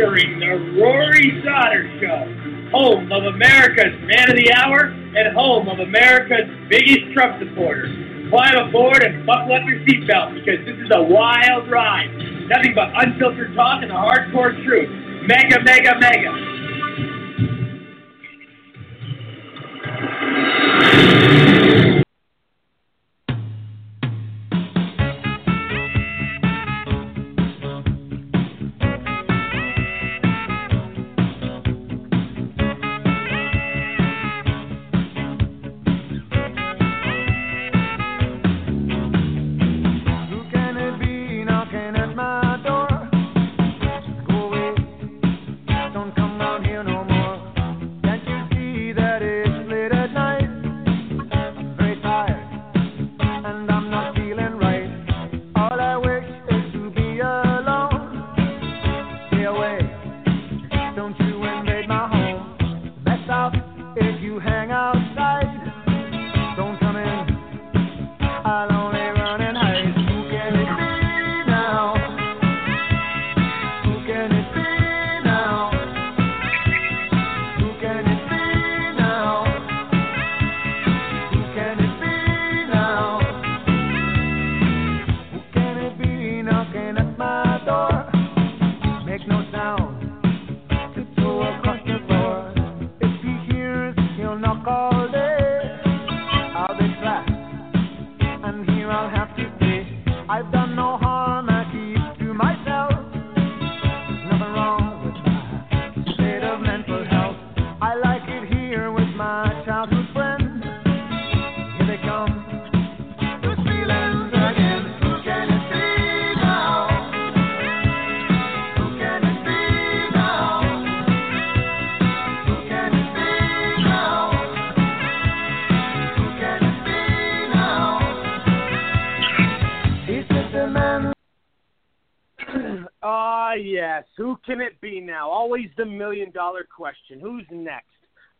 Are entering the Rory Sauter Show, home of America's Man of the Hour and home of America's biggest Trump supporter. Climb aboard and buckle up your seatbelt because this is a wild ride. Nothing but unfiltered talk and the hardcore truth. Mega, mega, mega.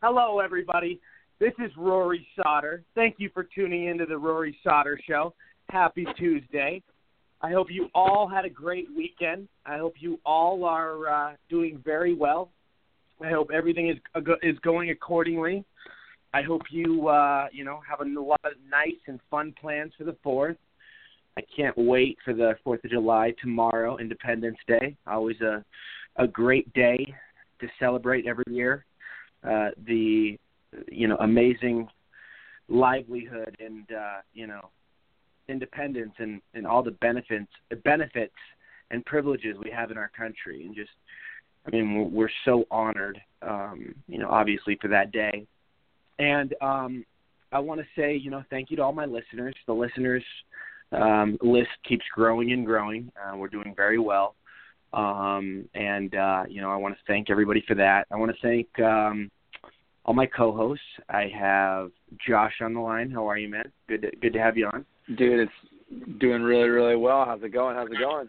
Hello, everybody. This is Rory Sauter. Thank you for tuning into the Rory Sauter Show. Happy Tuesday. I hope you all had a great weekend. I hope you all are uh, doing very well. I hope everything is uh, is going accordingly. I hope you uh, you know have a lot of nice and fun plans for the fourth. I can't wait for the Fourth of July tomorrow, Independence Day. Always a a great day to celebrate every year. Uh, the you know amazing livelihood and uh, you know independence and, and all the benefits benefits and privileges we have in our country. And just I mean we're, so honored um, you know obviously for that day. And um, I want to say you know thank you to all my listeners. The listeners um, list keeps growing and growing. Uh, we're doing very well um, and uh, you know I want to thank everybody for that I want to thank um, all my co-hosts I have Josh on the line how are you man good to, good to have you on Dude, it's doing really, really well. How's it going? How's it going?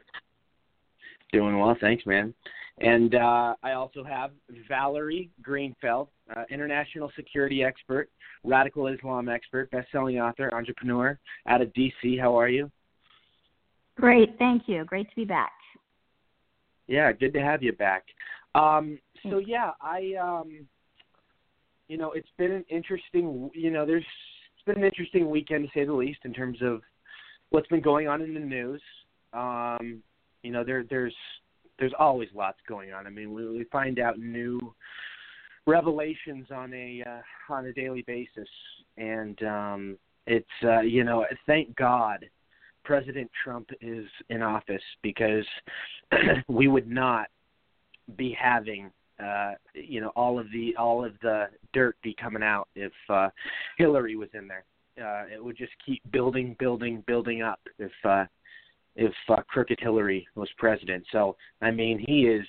Doing well, thanks, man. And uh, I also have Valerie Greenfeld, uh, international security expert, radical Islam expert, best-selling author, entrepreneur out of D.C. How are you? Great, thank you. Great to be back. Yeah, good to have you back. Um, so yeah, I, um, you know, it's been an interesting. You know, there's it's been an interesting weekend to say the least in terms of what's been going on in the news. Um, you know, there there's there's always lots going on. I mean, we, we find out new revelations on a uh, on a daily basis, and um, it's uh, you know, thank God President Trump is in office because we would not be having uh, you know all of the all of the dirt be coming out if uh, Hillary was in there. Uh, it would just keep building, building, building up if uh, if uh, crooked Hillary was president. So I mean, he is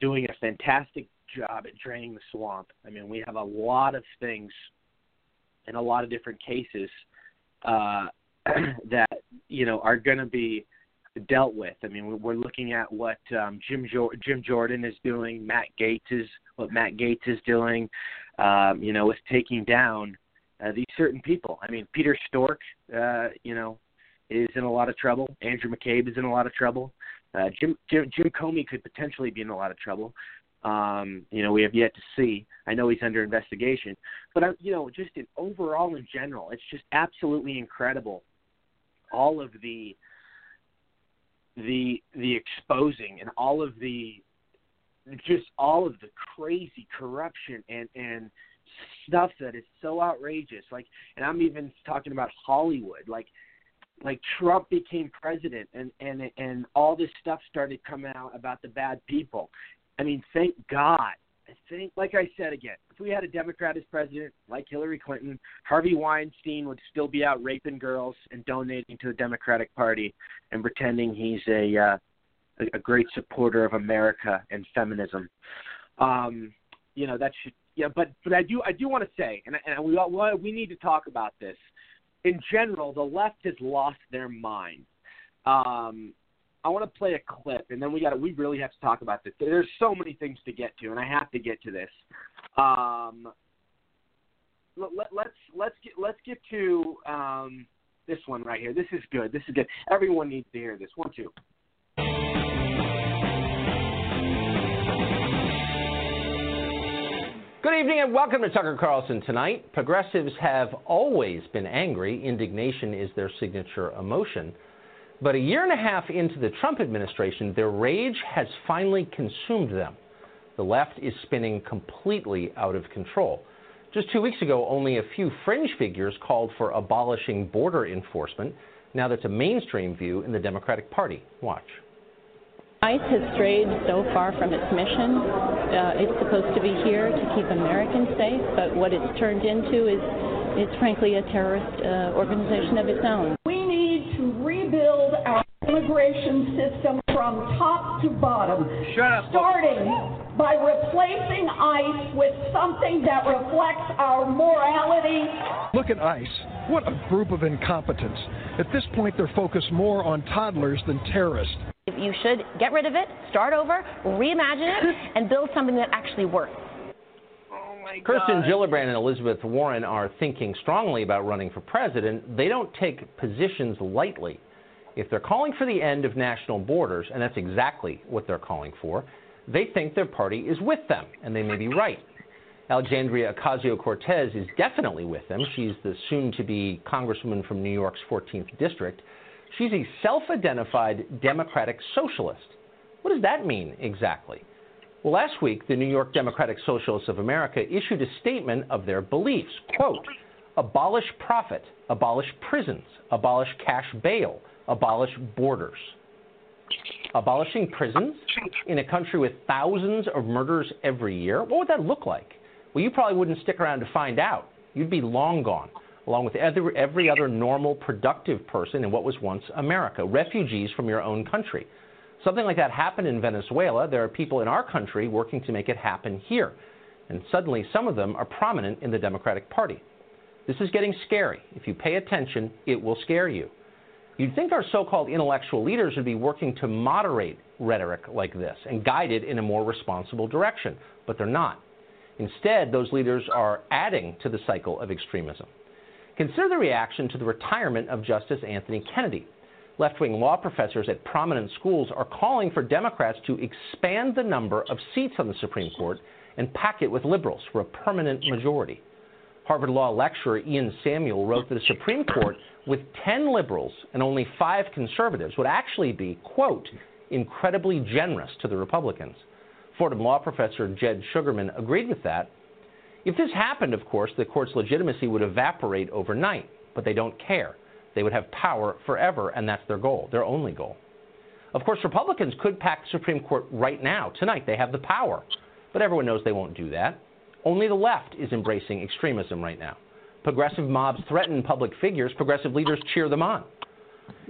doing a fantastic job at draining the swamp. I mean, we have a lot of things in a lot of different cases uh, that you know are going to be dealt with. I mean, we're looking at what um, Jim jo- Jim Jordan is doing, Matt Gaetz is what Matt Gaetz is doing. Um, you know, with taking down uh, these certain people. I mean, Peter Strzok, uh, you know, is in a lot of trouble. Andrew McCabe is in a lot of trouble. Uh, Jim, Jim Jim Comey could potentially be in a lot of trouble. Um, you know, we have yet to see. I know he's under investigation, but uh, you know, just in overall in general, it's just absolutely incredible. All of the the the exposing and all of the just all of the crazy corruption and and stuff that is so outrageous. Like and i'm even talking about hollywood. Like like trump became president and and and all this stuff started coming out about the bad people. I mean thank god i think like i said again if we had a democrat as president like hillary clinton harvey weinstein would still be out raping girls and donating to the democratic party and pretending he's a uh a, great supporter of America and feminism. Um, you know that should yeah, but but I do I do want to say, and and we we need to talk about this. In general, the left has lost their mind. Um, I want to play a clip, and then we got we really have to talk about this. There's so many things to get to, and I have to get to this. Um, let, let, let's let's get let's get to um, this one right here. This is good. This is good. Everyone needs to hear this. One, two. Good evening and welcome to Tucker Carlson tonight. Progressives have always been angry. Indignation is their signature emotion. But a year and a half into the Trump administration, their rage has finally consumed them. The left is spinning completely out of control. Just two weeks ago, only a few fringe figures called for abolishing border enforcement. Now that's a mainstream view in the Democratic Party. Watch. ICE has strayed so far from its mission. Uh, it's supposed to be here to keep Americans safe, but what it's turned into is, is frankly, a terrorist uh, organization of its own. Immigration system from top to bottom. Shut up. Starting by replacing ICE with something that reflects our morality. Look at ICE. What a group of incompetents. At this point, they're focused more on toddlers than terrorists. You should get rid of it, start over, reimagine it, and build something that actually works. Oh, Kirsten Gillibrand and Elizabeth Warren are thinking strongly about running for president. They don't take positions lightly. If they're calling for the end of national borders, and that's exactly what they're calling for, they think their party is with them, and they may be right. Alexandria Ocasio Cortez is definitely with them. She's the soon to be Congresswoman from New York's 14th District. She's a self identified Democratic socialist. What does that mean exactly? Well, last week, the New York Democratic Socialists of America issued a statement of their beliefs. Quote, abolish profit, abolish prisons, abolish cash bail, abolish borders. Abolishing prisons in a country with thousands of murders every year, what would that look like? Well, you probably wouldn't stick around to find out. You'd be long gone, along with every, other normal, productive person in what was once America, refugees from your own country. Something like that happened in Venezuela. There are people in our country working to make it happen here. And suddenly, some of them are prominent in the Democratic Party. This is getting scary. If you pay attention, it will scare you. You'd think our so called intellectual leaders would be working to moderate rhetoric like this and guide it in a more responsible direction, but they're not. Instead, those leaders are adding to the cycle of extremism. Consider the reaction to the retirement of Justice Anthony Kennedy. Left wing law professors at prominent schools are calling for Democrats to expand the number of seats on the Supreme Court and pack it with liberals for a permanent majority. Harvard Law lecturer Ian Samuel wrote that the Supreme Court, with 10 liberals and only five conservatives, would actually be, quote, incredibly generous to the Republicans. Fordham Law professor Jed Shugerman agreed with that. If this happened, of course, the court's legitimacy would evaporate overnight, but they don't care. They would have power forever, and that's their goal, their only goal. Of course, Republicans could pack the Supreme Court right now, tonight. They have the power. But everyone knows they won't do that. Only the left is embracing extremism right now. Progressive mobs threaten public figures, progressive leaders cheer them on.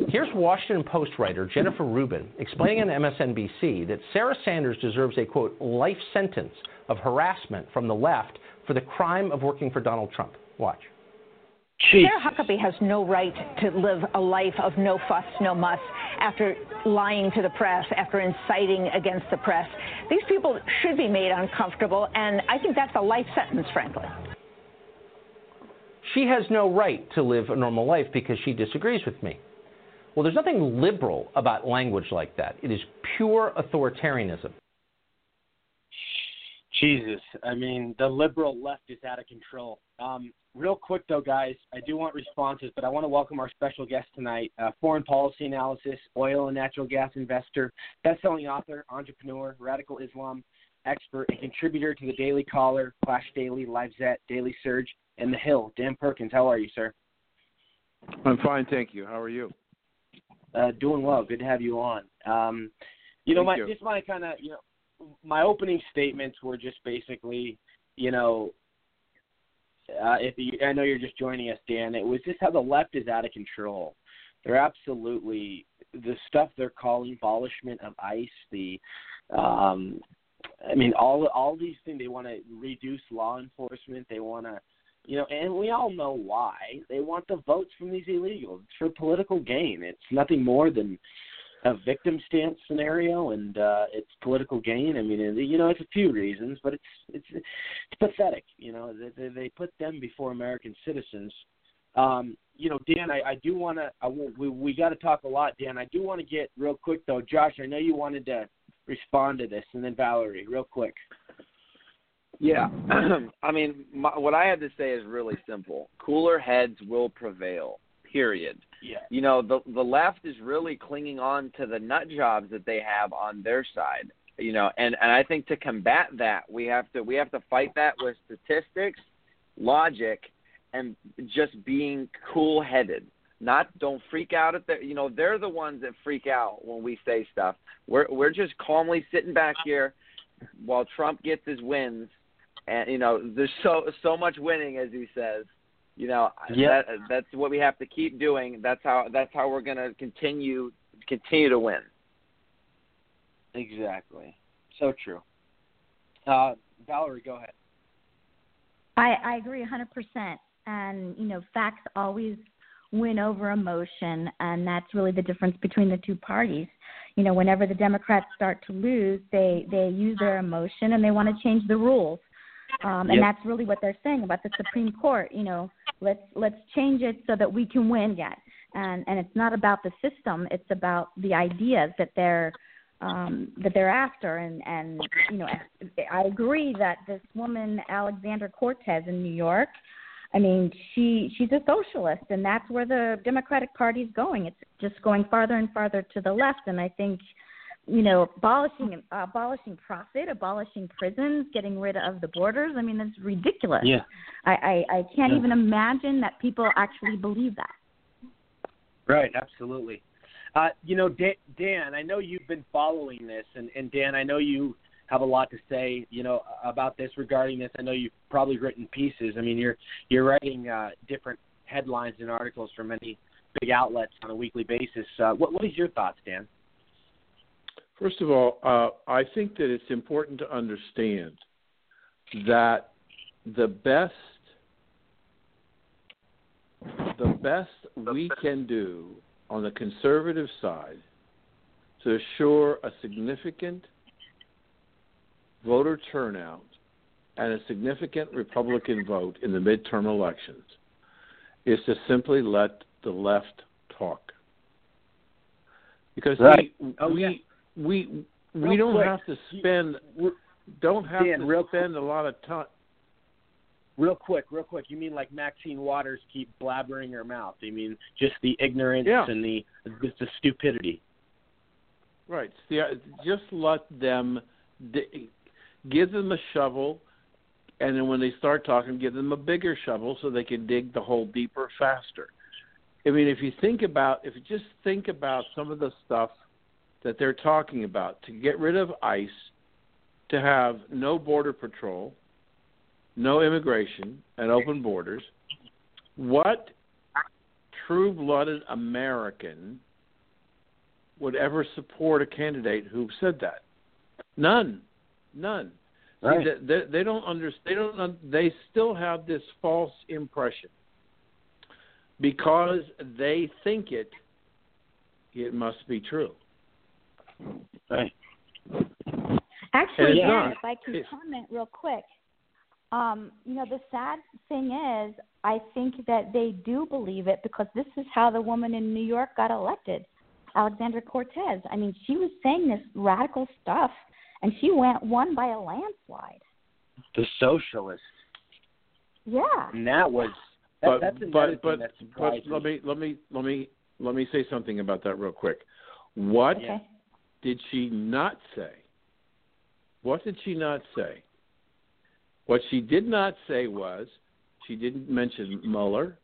Here's Washington Post writer Jennifer Rubin explaining on MSNBC that Sarah Sanders deserves a, quote, life sentence of harassment from the left for the crime of working for Donald Trump. Watch. Sarah Huckabee has no right to live a life of no fuss, no muss after lying to the press, after inciting against the press. These people should be made uncomfortable, and I think that's a life sentence, frankly. She has no right to live a normal life because she disagrees with me. Well, there's nothing liberal about language like that. It is pure authoritarianism. Jesus, I mean, the liberal left is out of control. Um, real quick, though, guys, I do want responses, but I want to welcome our special guest tonight uh, foreign policy analysis, oil and natural gas investor, best selling author, entrepreneur, radical Islam expert, and contributor to the Daily Caller, Clash Daily, LifeZette, Daily Surge, and The Hill. Dan Perkins, how are you, sir? I'm fine, thank you. How are you? Uh, doing well. Good to have you on. Um, you know, Thank my you. just my kind of you know my opening statements were just basically, you know, uh, if you, I know you're just joining us, Dan, it was just how the left is out of control. They're absolutely the stuff they're calling abolishment of ICE, the um, I mean, all all these things they want to reduce law enforcement. They want to, you know, and we all know why. They want the votes from these illegals. It's for political gain. It's nothing more than a victim stance scenario, and uh, it's political gain. I mean, you know, it's a few reasons, but it's it's it's pathetic. You know, they they, put them before American citizens. Um, you know, Dan, I, I do want to. I, we we got to talk a lot, Dan. I do want to get real quick though, Josh. I know you wanted to respond to this, and then Valerie, real quick. Yeah, I mean, my, what I have to say is really simple. Cooler heads will prevail. Period. Yeah. You know, the the left is really clinging on to the nut jobs that they have on their side. You know, and and I think to combat that, we have to we have to fight that with statistics logic and just being cool headed. Not don't freak out at the you know they're the ones that freak out when we say stuff. We're we're just calmly sitting back here while Trump gets his wins, and you know there's so so much winning as he says. You know Yeah. that that's what we have to keep doing. That's how that's how we're gonna continue continue to win. Exactly. So true. Uh, Valerie, go ahead. I, I agree 100%. And, you know, facts always win over emotion. And that's really the difference between the two parties. You know, whenever the Democrats start to lose, they, they use their emotion and they want to change the rules. Um, and Yep. that's really what they're saying about the Supreme Court. You know, let's let's change it so that we can win yet. And and it's not about the system; it's about the ideas that they're um, that they're after. And and you know, I agree that this woman Alexandra Cortez in New York. I mean, she she's a socialist, and that's where the Democratic Party is going. It's just going farther and farther to the left. And I think, you know, abolishing abolishing profit, abolishing prisons, getting rid of the borders. I mean, that's ridiculous. Yeah. I I, I can't Yeah. even imagine that people actually believe that. Right, absolutely. Uh, you know, Dan, Dan, I know you've been following this, and, and Dan, I know you have a lot to say, you know, about this regarding this. I know you've probably written pieces. I mean, you're you're writing uh, different headlines and articles for many big outlets on a weekly basis. Uh, what what is your thoughts, Dan? First of all, uh, I think that it's important to understand that the best the best we can do on the conservative side to assure a significant voter turnout and a significant Republican vote in the midterm elections is to simply let the left talk. Because Right. we, Oh, we, yeah. We we Real don't quick, have to spend don't have Dan, to real spend a lot of time. Real quick, real quick. You mean like Maxine Waters keep blabbering her mouth? You mean just the ignorance Yeah. and the just the stupidity? Right. See, I- just let them give them a shovel, and then when they start talking, give them a bigger shovel so they can dig the hole deeper faster. I mean, if you think about, if you just think about some of the stuff that they're talking about to get rid of ICE, to have no border patrol, no immigration, and open borders, what true-blooded American would ever support a candidate who said that? None, none. See, Right. they, they, they don't understand. They don't. They still have this false impression because they think it. It must be true. Right. Actually, it's Dan, if I can comment real quick, um, you know, the sad thing is, I think that they do believe it because this is how the woman in New York got elected, Alexandra Cortez. I mean, she was saying this radical stuff, and she went won by a landslide. The socialist. Yeah. And that was that, but that's another but thing but, that but let me. me let me let me let me say something about that real quick. What Okay. Did she not say? What did she not say? What she did not say was she didn't mention Mueller.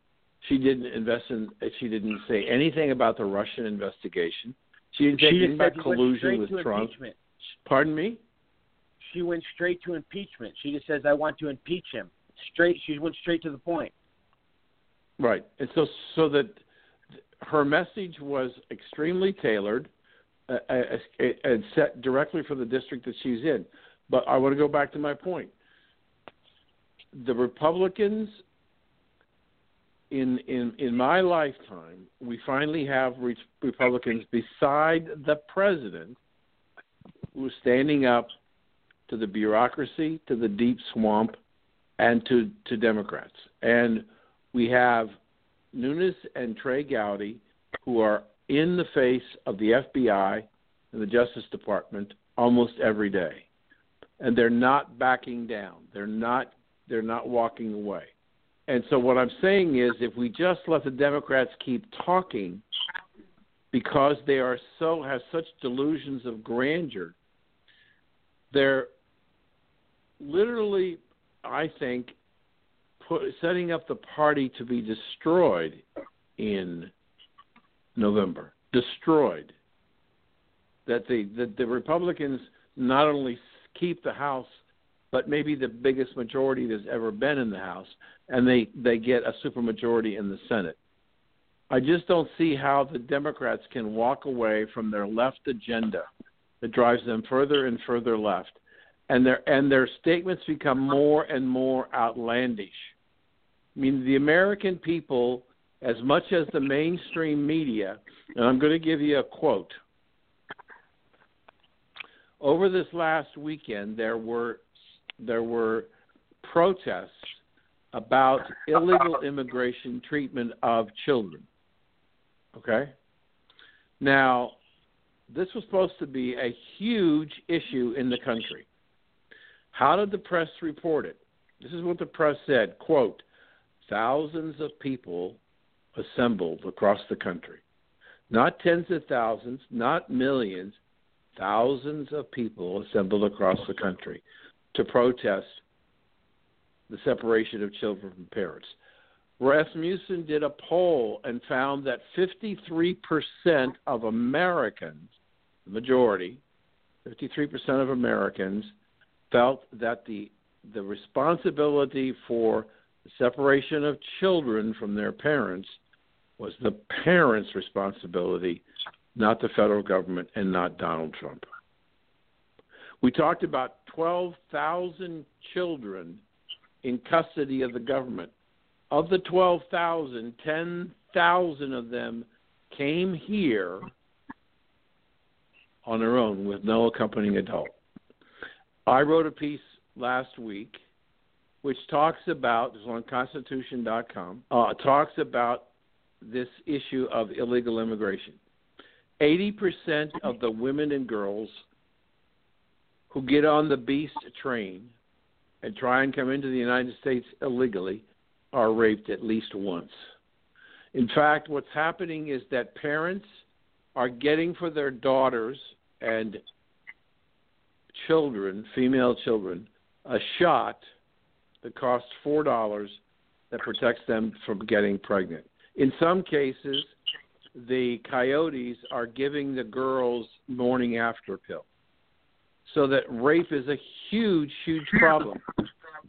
She didn't invest in. She didn't say anything about the Russian investigation. She didn't say anything about said he went collusion with Trump. impeachment. Pardon me. She went straight to impeachment. She just says, "I want to impeach him." Straight. She went straight to the point. Right, and so so that her message was extremely tailored Uh, uh, and uh, set directly for the district that she's in. But I want to go back to my point. The Republicans in in in my lifetime, we finally have re- Republicans beside the president who is standing up to the bureaucracy, to the deep swamp, and to to Democrats. And we have Nunes and Trey Gowdy who are in the face of the FBI and the Justice Department almost every day. And they're not backing down. They're not they're not walking away. And so what I'm saying is if we just let the Democrats keep talking because they are so have such delusions of grandeur, they're literally I think put, setting up the party to be destroyed in November. Destroyed. That the that the Republicans not only keep the House, but maybe the biggest majority there's ever been in the House, and they they get a supermajority in the Senate. I just don't see how the Democrats can walk away from their left agenda that drives them further and further left, and their and their statements become more and more outlandish. I mean, the American people, as much as the mainstream media, and I'm going to give you a quote. Over this last weekend, there were there were protests about illegal immigration treatment of children. Okay? Now, this was supposed to be a huge issue in the country. How did the press report it? This is what the press said, quote, thousands of people assembled across the country. Not tens of thousands, not millions, thousands of people assembled across the country to protest the separation of children from parents. Rasmussen did a poll and found that 53% of Americans, the majority, 53% of Americans felt that the the responsibility for the separation of children from their parents was the parents' responsibility, not the federal government and not Donald Trump. We talked about 12,000 children in custody of the government. Of the 12,000, 10,000 of them came here on their own with no accompanying adult. I wrote a piece last week which talks about, it's on Constitution.com, uh, talks about this issue of illegal immigration. 80% of the women and girls who get on the beast train and try and come into the United States illegally are raped at least once. In fact, what's happening is that parents are getting for their daughters and children, female children, a shot that costs four dollars that protects them from getting pregnant. In some cases, the coyotes are giving the girls morning after pill. So that rape is a huge, huge problem.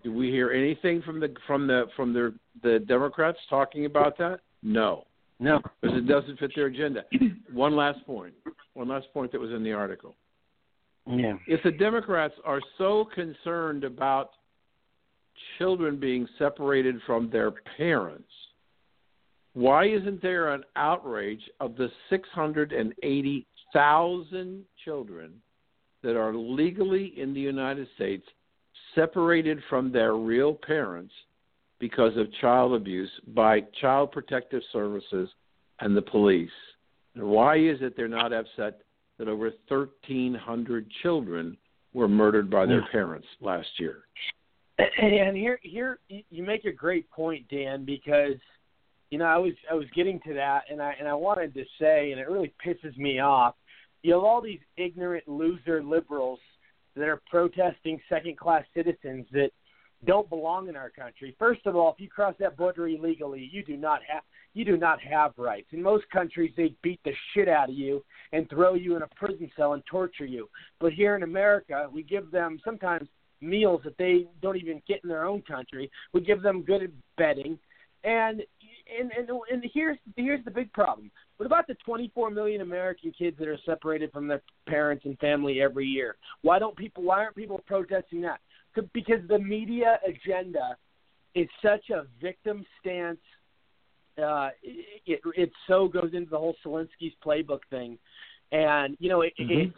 Do we hear anything from the from the from the the Democrats talking about that? No. No. Because it doesn't fit their agenda. One last point. One last point that was in the article. Yeah. If the Democrats are so concerned about children being separated from their parents, why isn't there an outrage of the 680,000 children that are legally in the United States separated from their real parents because of child abuse by child protective services and the police? And why is it they're not upset that over 1,300 children were murdered by their hmm. parents last year? And here, here you make a great point, Dan, because you know I was I was getting to that, and I and I wanted to say, and it really pisses me off. You have all these ignorant loser liberals that are protesting second-class citizens that don't belong in our country. First of all, if you cross that border illegally, you do not have you do not have rights. In most countries, they beat the shit out of you and throw you in a prison cell and torture you. But here in America, we give them sometimes meals that they don't even get in their own country. We give them good bedding, and and and, and here's here's the big problem. What about the 24 million American kids that are separated from their parents and family every year? Why don't people? Why aren't people protesting that? Because the media agenda is such a victim stance. Uh, it, it, so goes into the whole Alinsky's playbook thing, and you know it, Mm-hmm. it's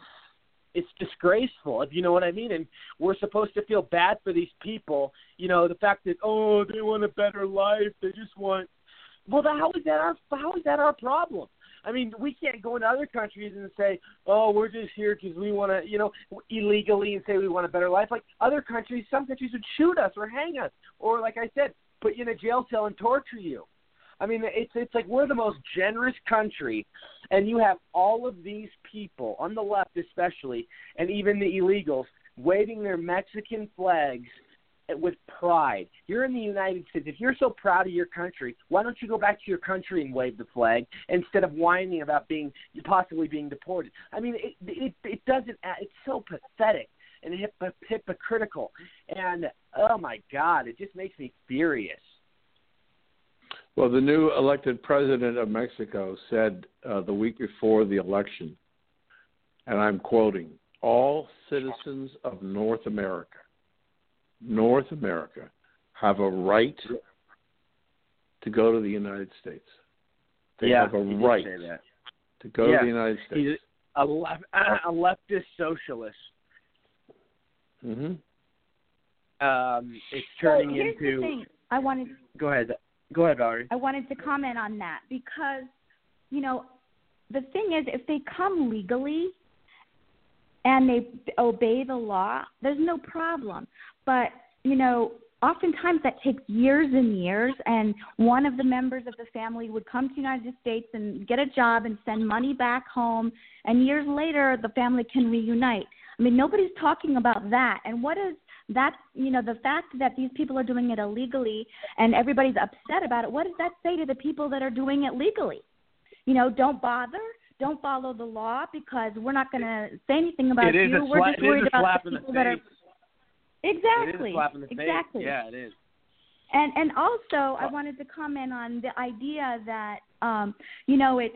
it's disgraceful, if you know what I mean. And we're supposed to feel bad for these people. You know, the fact that oh, they want a better life, they just want. Well, how is that our how is that our problem? I mean, we can't go into other countries and say, "Oh, we're just here because we want to," you know, illegally and say we want a better life. Like other countries, some countries would shoot us or hang us, or like I said, put you in a jail cell and torture you. I mean, it's it's like we're the most generous country, and you have all of these people on the left, especially, and even the illegals, waving their Mexican flags with pride. You're in the United States. If you're so proud of your country, why don't you go back to your country and wave the flag instead of whining about being possibly being deported? I mean, it it, it doesn't. It's so pathetic and hypocritical, and oh my God, it just makes me furious. Well, the new elected president of Mexico said uh, the week before the election, and I'm quoting, all citizens of North America, North America, have a right to go to the United States. They yeah, have a right to go Yeah, to the United States. He's a, left, a leftist socialist. hmm Um, it's Well, turning here's into. the thing. I wanted Go ahead. Go ahead, Valerie. I wanted to comment on that because, you know, the thing is, if they come legally and they obey the law, there's no problem. But, you know, oftentimes that takes years and years, and one of the members of the family would come to the United States and get a job and send money back home, and years later the family can reunite. I mean, nobody's talking about that. And what is that? You know, the fact that these people are doing it illegally and everybody's upset about it. What does that say to the people that are doing it legally? You know, don't bother. Don't follow the law because we're not going to say anything about It is you. a we're just it is worried a about the people that are exactly It is a slap in the face. exactly. Yeah, it is. And and also, I wanted to comment on the idea that um, you know it's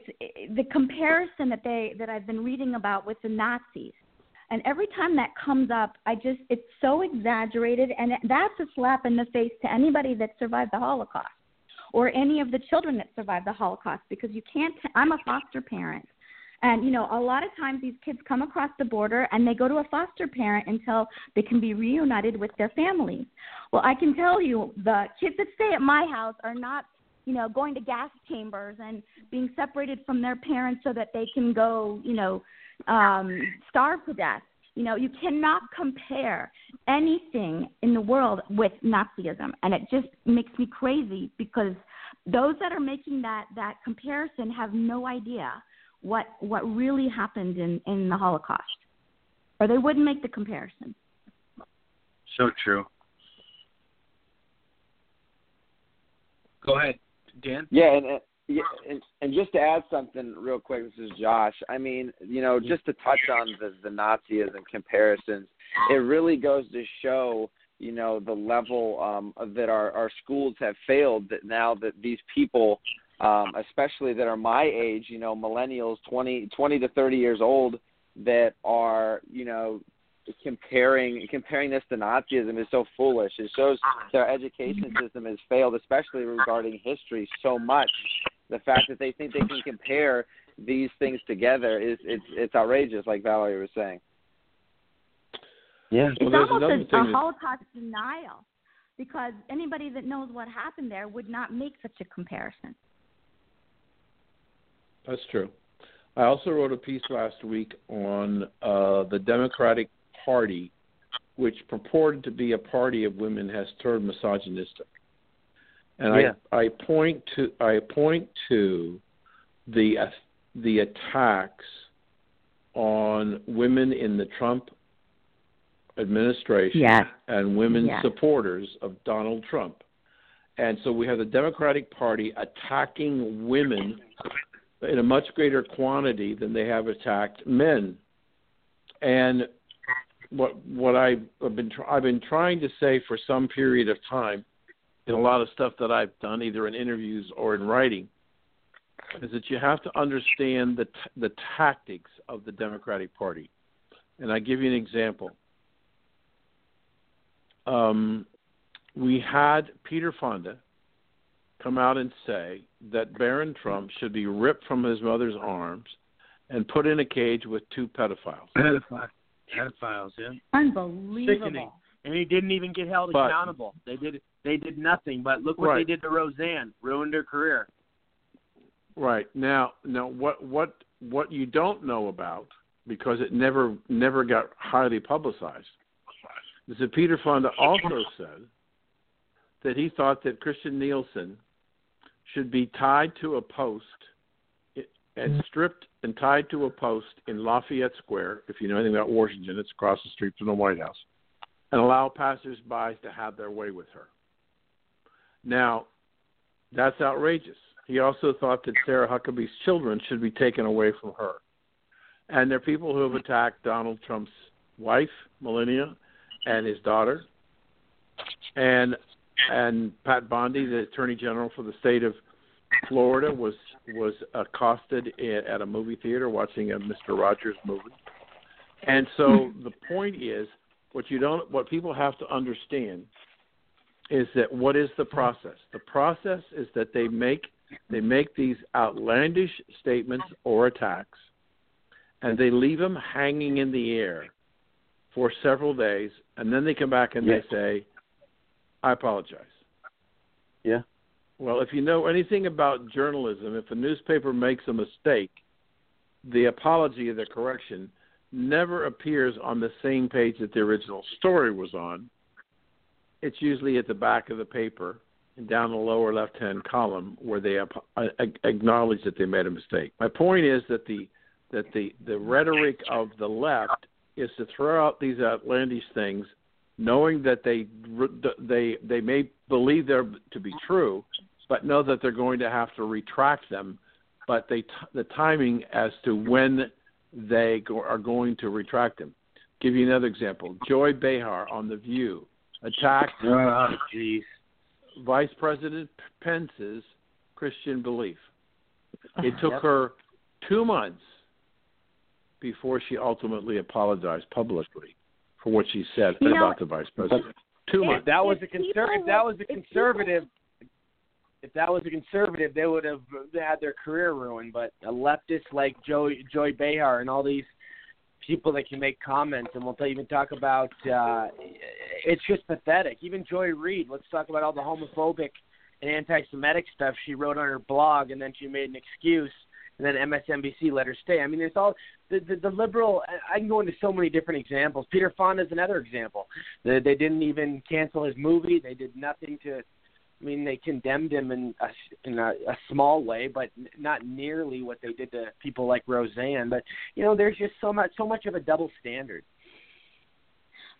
the comparison that they that I've been reading about with the Nazis. And every time that comes up, I just it's so exaggerated, and it, that's a slap in the face to anybody that survived the Holocaust, or any of the children that survived the Holocaust, because you can't. I'm a foster parent, and you know a lot of times these kids come across the border and they go to a foster parent until they can be reunited with their families. Well, I can tell you the kids that stay at my house are not you know going to gas chambers and being separated from their parents so that they can go you know um starve to death. You know you cannot compare anything in the world with nazism. And it just makes me crazy because those that are making that that comparison have no idea what what really happened in in the holocaust or they wouldn't make the comparison So true. Go ahead, Dan. Yeah, and and- yeah, and, and just to add something real quick, this is Josh. I mean, you know, just to touch on the the Nazism comparisons, it really goes to show, you know, the level um, that our our schools have failed. That now that these people, um, especially that are my age, you know, millennials, 20, 20 to thirty years old, that are, you know, comparing comparing this to Nazism is so foolish. It shows their education system has failed, especially regarding history, so much. The fact that they think they can compare these things together is it's it's outrageous, like Valerie was saying. Yeah. it's Well, there's almost a, thing a holocaust denial because anybody that knows what happened there would not make such a comparison That's true. I also wrote a piece last week on uh, the Democratic Party, which purported to be a party of women, has turned misogynistic. And Yeah. I, I point to I point to the uh, the attacks on women in the Trump administration Yes. and women Yes. supporters of Donald Trump. And so we have the Democratic Party attacking women in a much greater quantity than they have attacked men. And what what I've been I've been trying to say for some period of time in a lot of stuff that I've done, either in interviews or in writing, is that you have to understand the t- the tactics of the Democratic Party. And I give you an example. Um, we had Peter Fonda come out and say that Barron Trump should be ripped from his mother's arms and put in a cage with two pedophiles. Pedophiles. Pedophiles, yeah. unbelievable Sickening. And he didn't even get held But- accountable. They did they did nothing. But look what Right. they did to Roseanne. Ruined her career. Right now, now what what what you don't know about because it never never got highly publicized is that Peter Fonda also said that he thought that Kirstjen Nielsen should be tied to a post and mm-hmm. stripped and tied to a post in Lafayette Square. If you know anything about Washington, it's across the street from the White House. and allow passersby to have their way with her. Now, that's outrageous. He also thought that Sarah Huckabee's children should be taken away from her. And there are people who have attacked Donald Trump's wife, Melania, and his daughter, and and Pat Bondi, the Attorney General for the state of Florida, was was accosted at a movie theater watching a Mister Rogers movie. And so hmm. the point is, what you don't, what people have to understand is that what is the process? The process is that they make they make these outlandish statements or attacks, and they leave them hanging in the air for several days, and then they come back and Yes. they say, "I apologize." Yeah. Well, if you know anything about journalism, if a newspaper makes a mistake, the apology or the correction never appears on the same page that the original story was on. It's usually at the back of the paper and down the lower left-hand column where they ap- uh, a- acknowledge that they made a mistake. My point is that the that the the rhetoric of the left is to throw out these outlandish things, knowing that they they they may believe them to be true, but know that they're going to have to retract them. But they t- the timing as to when they go, are going to retract them. Give you another example. Joy Behar on The View attacked Oh. Vice President Pence's Christian belief. Uh-huh. It took Yep. her two months before she ultimately apologized publicly for what she said You know, about the vice president. Two If months. that was a If people conser- if that was a conservative, if that was a conservative, they would have had their career ruined. But a leftist like Joy Joy Behar and all these people that can make comments, and we'll even talk about. Uh, it's just pathetic. Even Joy Reid. Let's talk about all the homophobic and anti-Semitic stuff she wrote on her blog, and then she made an excuse. And then MSNBC let her stay. I mean, there's all the, the the liberal. I- I can go into so many different examples. Peter Fonda is another example. They, they didn't even cancel his movie. They did nothing to. I mean, they condemned him in a, in a, a small way, but not nearly what they did to people like Roseanne. But you know, there's just so much so much of a double standard.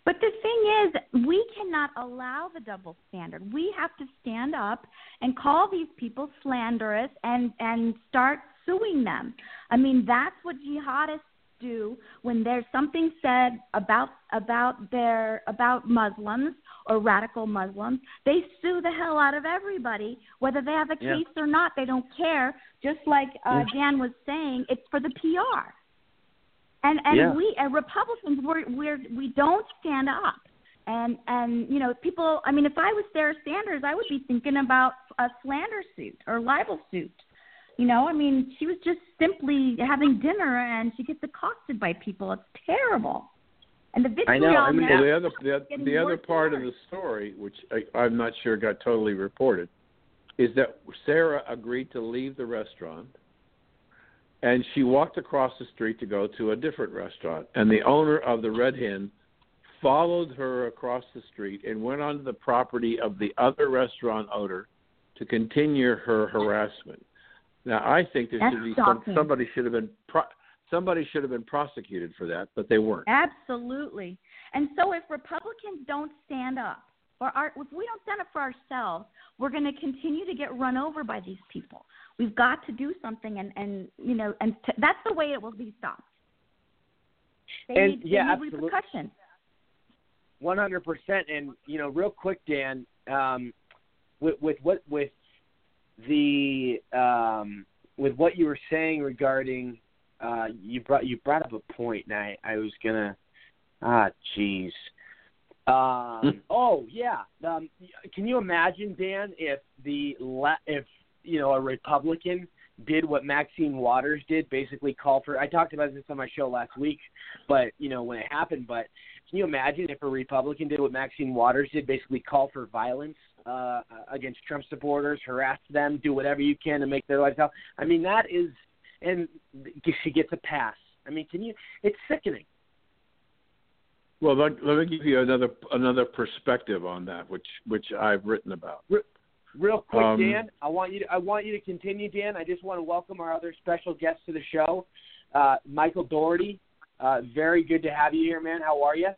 But the thing is, we cannot allow the double standard. We have to stand up and call these people slanderous and and start suing them. I mean, that's what jihadists do when there's something said about about their about Muslims or radical Muslims. They sue the hell out of everybody, whether they have a Yeah. case or not. They don't care. Just like uh, Yeah. Dan was saying, it's for the PR. And and Yeah. we uh, Republicans we're we're we don't stand up. And and you know people. I mean, if I was Sarah Sanders, I would be thinking about a slander suit or libel suit. You know, I mean, she was just simply having dinner and she gets accosted by people. It's terrible. And the vitriol Well, now the other is the, getting the other worse and part of the story, which I, I'm not sure got totally reported, is that Sarah agreed to leave the restaurant, and she walked across the street to go to a different restaurant, and the owner of the Red Hen followed her across the street and went onto the property of the other restaurant owner to continue her harassment. Now, I think there That's should be some, somebody should have been pro, somebody should have been prosecuted for that, but they weren't. Absolutely. And so if Republicans don't stand up, or our, if we don't stand up for ourselves, we're going to continue to get run over by these people. We've got to do something, and and you know, and t- that's the way it will be stopped. They And, need, they yeah, need absolutely. repercussions. One hundred percent. And you know, real quick, Dan, um, with, with what with the um, with what you were saying regarding uh, you brought you brought up a point, and I I was gonna ah jeez. Um, oh yeah. Um, can you imagine, Dan, if the le- if you know a Republican did what Maxine Waters did, basically call for. I talked about this on my show last week, but you know when it happened. But can you imagine if a Republican did what Maxine Waters did, basically call for violence uh, against Trump supporters, harass them, do whatever you can to make their lives hell? I mean that is, and she gets a pass. I mean, can you? It's sickening. Well, let, let me give you another another perspective on that, which which I've written about. Real quick, Um, Dan, I want you to I want you to continue, Dan. I just want to welcome our other special guest to the show, uh, Michael Daugherty. Uh, very good to have you here, man. How are you?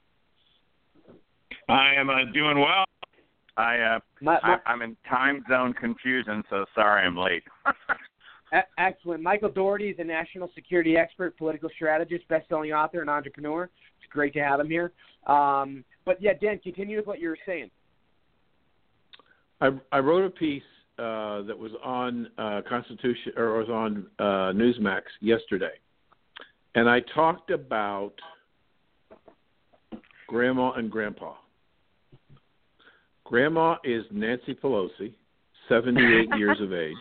I am uh, doing well. I, uh, My- my- I I'm in time zone confusion, so sorry I'm late. Excellent. Michael Daugherty is a national security expert, political strategist, best-selling author, and entrepreneur. It's great to have him here. Um, but yeah, Dan, continue with what you were saying. I, I wrote a piece uh, that was on uh, Constitution or was on uh, Newsmax yesterday, and I talked about Grandma and Grandpa. Grandma is Nancy Pelosi, 78 years of age,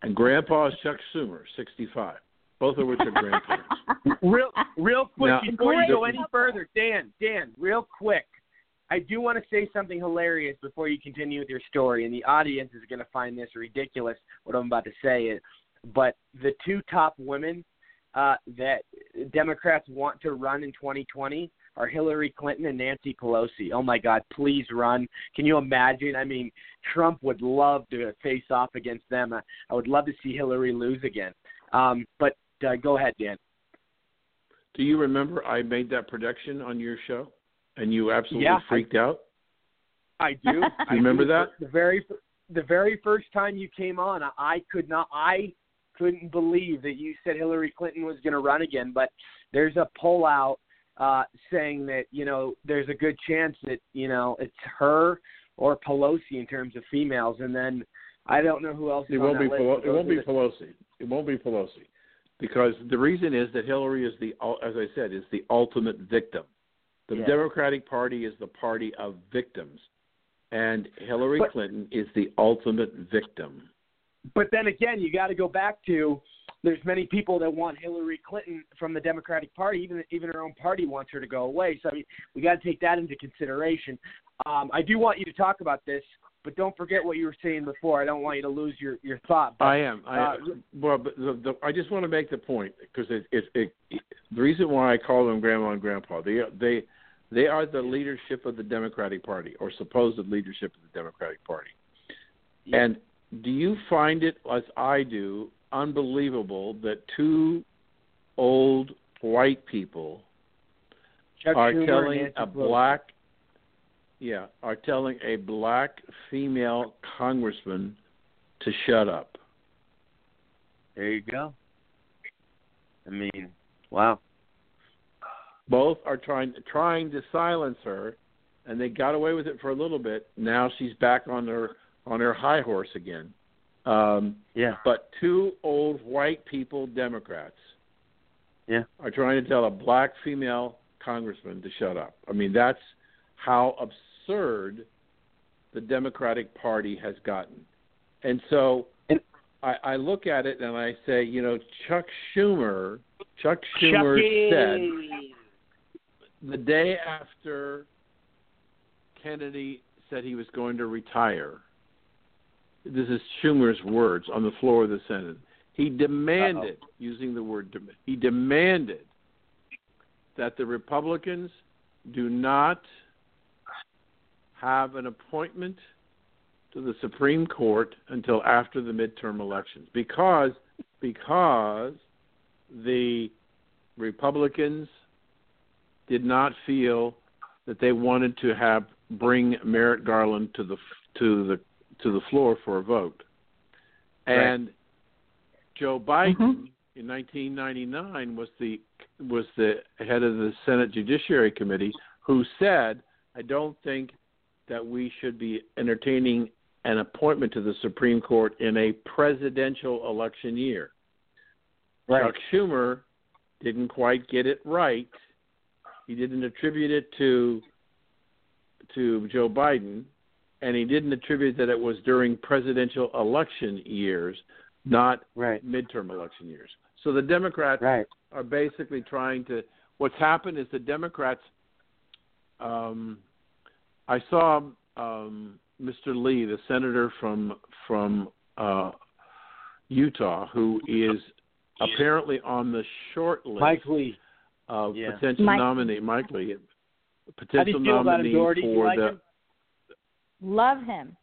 and Grandpa is Chuck Schumer, 65. Both of which are grandparents. Real, real quick Now- before you go any further, Dan, Dan, real quick. I do want to say something hilarious before you continue with your story, and the audience is going to find this ridiculous. What I'm about to say is, but the two top women uh, that Democrats want to run in 2020 are Hillary Clinton and Nancy Pelosi. Oh my God, please run! Can you imagine? I mean, Trump would love to face off against them. I, I would love to see Hillary lose again. Um, but uh, go ahead, Dan. Do you remember I made that prediction on your show, and you absolutely Yeah, I- freaked out? I do. I remember do. that? The very the very first time you came on, I- I could not I couldn't believe that you said Hillary Clinton was going to run again, but there's a poll out uh saying that, you know, there's a good chance that, you know, it's her or Pelosi in terms of females and then I don't know who else It won't be. Pelo- it won't be the- Pelosi. It won't be Pelosi, because the reason is that Hillary is the, as I said, is the ultimate victim. The Yeah. Democratic Party is the party of victims, and Hillary But- Clinton is the ultimate victim. But then again, you got to go back to there's many people that want Hillary Clinton from the Democratic Party. Even even her own party wants her to go away. So I mean, we got to take that into consideration. Um, I do want you to talk about this, but don't forget what you were saying before. I don't want you to lose your your thought. But, I am. I uh, well, but the, the, I just want to make the point because it, it, it, the reason why I call them grandma and grandpa they they they are the leadership of the Democratic Party or supposed leadership of the Democratic Party. And do you find it as I do unbelievable that two old white people Chuck are Schumer telling a Pelosi. black yeah are telling a black female congressman to shut up There you go. I mean, wow. both are trying trying to silence her and they got away with it for a little bit now she's back on her on her high horse again um Yeah. but two old white people democrats Yeah. are trying to tell a black female congressman to shut up i mean that's how absurd the democratic party has gotten and so I, I look at it and I say, you know, Chuck Schumer, Chuck Schumer Chucky. said the day after Kennedy said he was going to retire. This is Schumer's words on the floor of the Senate. He demanded, using the word, he demanded that the Republicans do not have an appointment to the Supreme Court until after the midterm elections because because the Republicans did not feel that they wanted to have bring Merrick Garland to the to the to the floor for a vote. Right. And Joe Biden mm-hmm. in 1999 was the was the head of the Senate Judiciary Committee who said, "I don't think that we should be entertaining an appointment to the Supreme Court in a presidential election year." Right. Chuck Schumer didn't quite get it right. He didn't attribute it to to Joe Biden, and he didn't attribute that it was during presidential election years, not right. midterm election years. So the Democrats right. are basically trying to. What's happened is the Democrats. Um, I saw um, Mr. Lee, the senator from from uh, Utah, who is apparently on the short list Mike Lee. of Yeah. potential Mike- nominee. Mike Lee, How do potential you feel about him, nominee Do you for like the. him? Love him.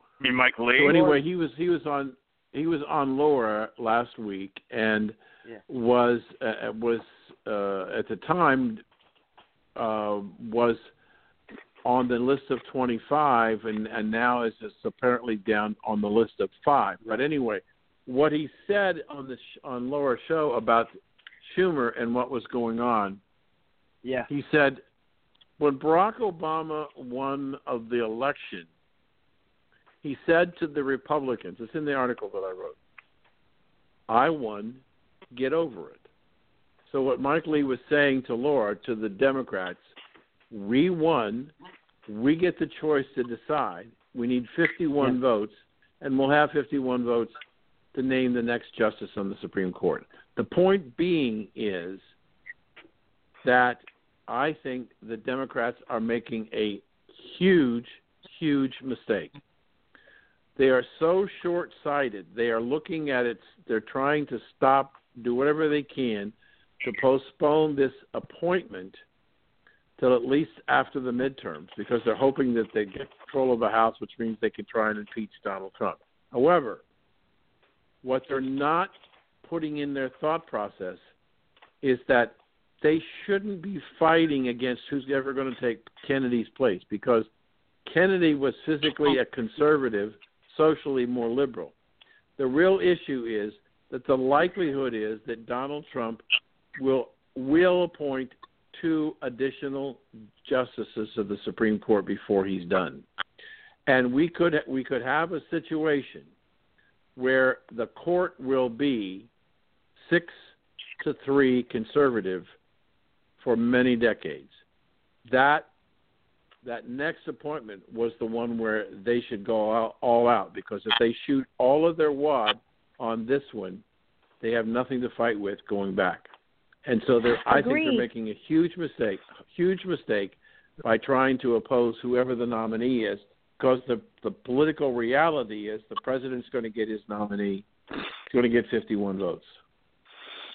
I mean, Mike Lee. So anyway, he was he was on he was on Laura last week and Yeah. was uh, was uh, at the time uh, was on the list of 25 and, and now is just apparently down on the list of five. But anyway, what he said on the sh- on Laura show about Schumer and what was going on, Yeah. he said when Barack Obama won of the election, he said to the Republicans, it's in the article that I wrote, I won, get over it. So what Mike Lee was saying to Laura, to the Democrats, we won, we get the choice to decide. We need 51 votes, and we'll have 51 votes to name the next justice on the Supreme Court. The point being is that I think the Democrats are making a huge, huge mistake. They are so short sighted. They are looking at it, they're trying to stop, do whatever they can to postpone this appointment till at least after the midterms because they're hoping that they get control of the House, which means they can try and impeach Donald Trump. However, what they're not putting in their thought process is that they shouldn't be fighting against who's ever going to take Kennedy's place because Kennedy was physically a conservative, socially more liberal. The real issue is that the likelihood is that Donald Trump will will appoint two additional justices of the Supreme Court before he's done. And we could we could have a situation where the court will be six to three conservative for many decades. That that next appointment was the one where they should go out, all out because if they shoot all of their wad on this one, they have nothing to fight with going back. And so they're, I think they're making a huge mistake, huge mistake by trying to oppose whoever the nominee is because the the political reality is the president's going to get his nominee. He's going to get 51 votes.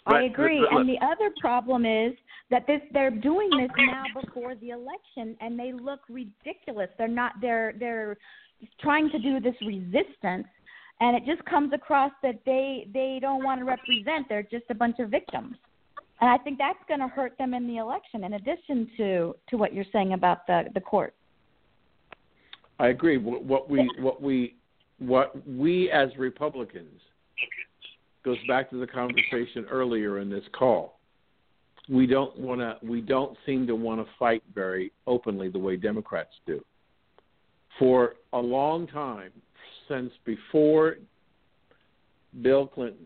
I agree. and the other problem is that this they're doing this now before the election and they look ridiculous. They're not they're they're trying to do this resistance and it just comes across that they they don't want to represent. They're just a bunch of victims. And I think that's going to hurt them in the election in addition to to what you're saying about the the court. I agree. What what we what we what we as Republicans goes back to the conversation earlier in this call. We don't want to. We don't seem to want to fight very openly the way Democrats do. For a long time, since before Bill Clinton,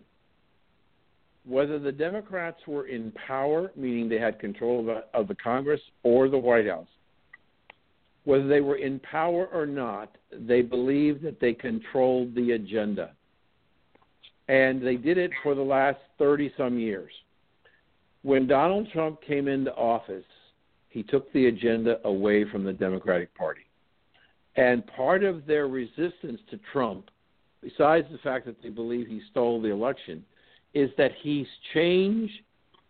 whether the Democrats were in power, meaning they had control of the, of the Congress or the White House, whether they were in power or not, they believed that they controlled the agenda. And they did it for the last 30 some years. When Donald Trump came into office, he took the agenda away from the Democratic Party. And part of their resistance to Trump, besides the fact that they believe he stole the election, is that he's changed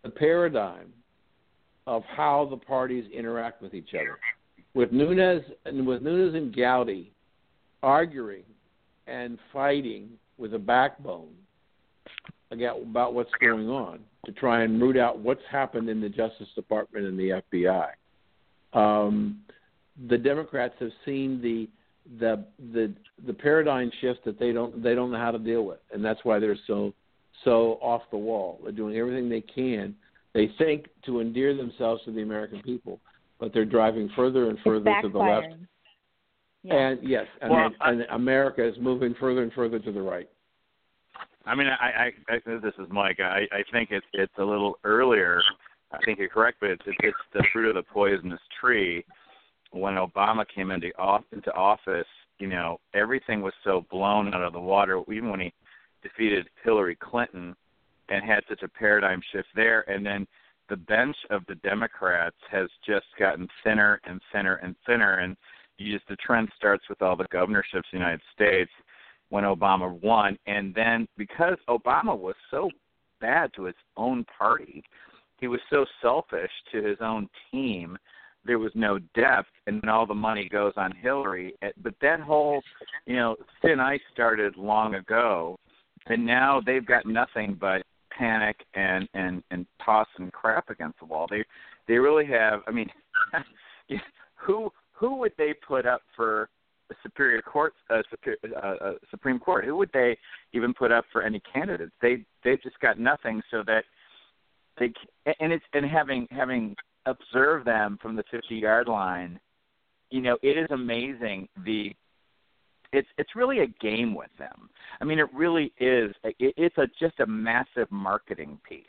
the paradigm of how the parties interact with each other. With Nunes and with Nunes and Gowdy arguing and fighting with a backbone about what's going on to try and root out what's happened in the Justice Department and the FBI. Um, the Democrats have seen the the the the paradigm shift that they don't they don't know how to deal with, and that's why they're so so off the wall. They're doing everything they can. They think to endear themselves to the American people, but they're driving further and further to the left. backfiring. And yes, and, Well, and America is moving further and further to the right. I mean, I, I, I this is Mike. I, I think it's it's a little earlier. I think you're correct, but it's it's the fruit of the poisonous tree. When Obama came into off into office, you know, everything was so blown out of the water. Even when he defeated Hillary Clinton and had such a paradigm shift there, and then the bench of the Democrats has just gotten thinner and thinner and thinner, and you just the trend starts with all the governorships in the United States when Obama won, and then because Obama was so bad to his own party, he was so selfish to his own team. There was no depth, and then all the money goes on Hillary. Eh, But that whole, you know, thin ice started long ago, and now they've got nothing but panic and and and toss and crap against the wall. They They really have. I mean, who who would they put up for Superior Court, uh, Superior, uh, uh, Supreme Court? Who would they even put up for any candidates? They they've just got nothing, so that they and it's and having having observed them from the 50 yard line, you know, it is amazing the it's it's really a game with them. I mean, it really is. It, it's a just a massive marketing piece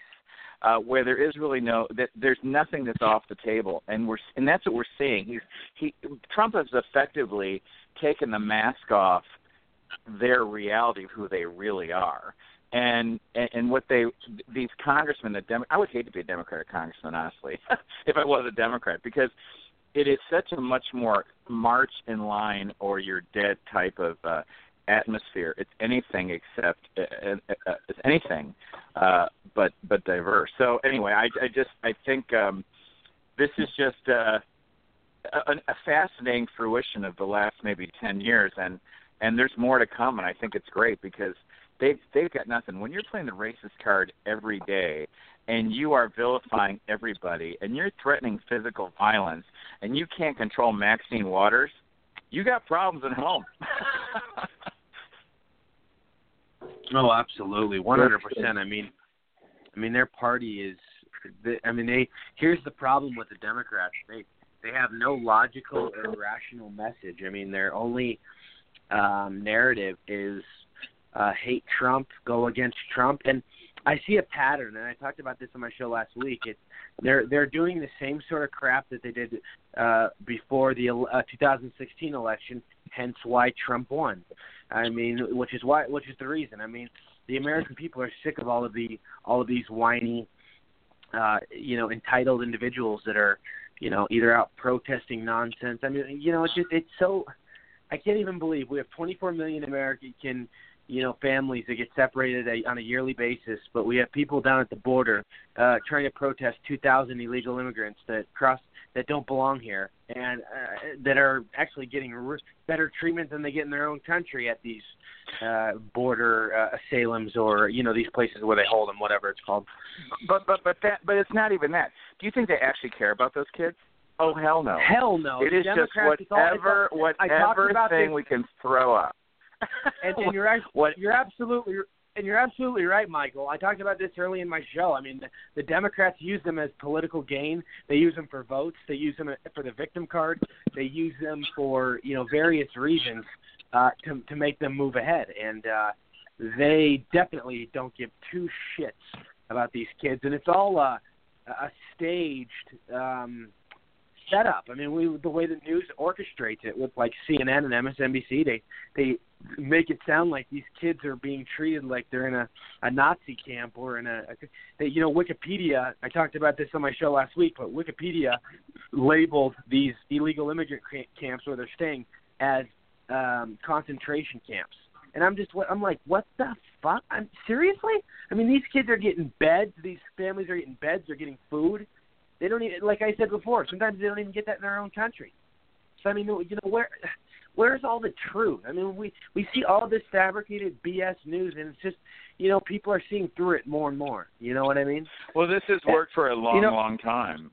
uh, where there is really no that there's nothing that's off the table, and we're and that's what we're seeing. He's he Trump has effectively taken the mask off their reality of who they really are. And, and and what they these congressmen the Dem- I would hate to be a Democratic congressman honestly if I was a Democrat because it is such a much more march in line or you're dead type of uh, atmosphere. It's anything except uh, uh, uh, it's anything uh, but but diverse. So anyway, I, I just I think um, this is just a, a fascinating fruition of the last maybe ten years, and and there's more to come. And I think it's great because they've they've got nothing. When you're playing the racist card every day, and you are vilifying everybody, and you're threatening physical violence, and you can't control Maxine Waters, you got problems at home. Oh, absolutely, one hundred percent. I mean, I mean, their party is. I mean, they. Here's the problem with the Democrats. They they have no logical or rational message. I mean, their only um, narrative is uh, hate Trump, go against Trump, and I see a pattern. And I talked about this on my show last week. It's they're they're doing the same sort of crap that they did uh, before the uh, 2016 election. Hence, why Trump won. I mean, which is why, which is the reason. I mean, the American people are sick of all of the all of these whiny, uh, you know, entitled individuals that are, you know, either out protesting nonsense. I mean, you know, it's just it's so. I can't even believe we have 24 million American, you know, families that get separated on a yearly basis, but we have people down at the border uh, trying to protest 2,000 illegal immigrants that cross that don't belong here and uh, that are actually getting re- better treatment than they get in their own country at these uh, border uh, asylums or you know these places where they hold them, whatever it's called. But but but that but it's not even that. Do you think they actually care about those kids? Oh hell no. Hell no. It is Democrats, just whatever all, I talked whatever thing this, we can throw up. and, and you're what, you're absolutely and you're absolutely right, Michael. I talked about this early in my show. I mean, the, the Democrats use them as political gain. They use them for votes. They use them for the victim card. They use them for you know various reasons uh, to to make them move ahead. And uh, they definitely don't give two shits about these kids. And it's all uh, a staged um, setup. I mean, we the way the news orchestrates it with like CNN and MSNBC, they they make it sound like these kids are being treated like they're in a a Nazi camp or in a, a you know Wikipedia. I talked about this on my show last week, but Wikipedia labeled these illegal immigrant camps where they're staying as um, concentration camps. And I'm just, I'm like, what the fuck? I'm seriously? I mean, these kids are getting beds. These families are getting beds. They're getting food. They don't even, like I said before, sometimes they don't even get that in their own country. So I mean, you know, where where's all the truth? I mean, we we see all this fabricated BS news, and it's just, you know, people are seeing through it more and more. You know what I mean? Well, this has worked for a long, You know- long time.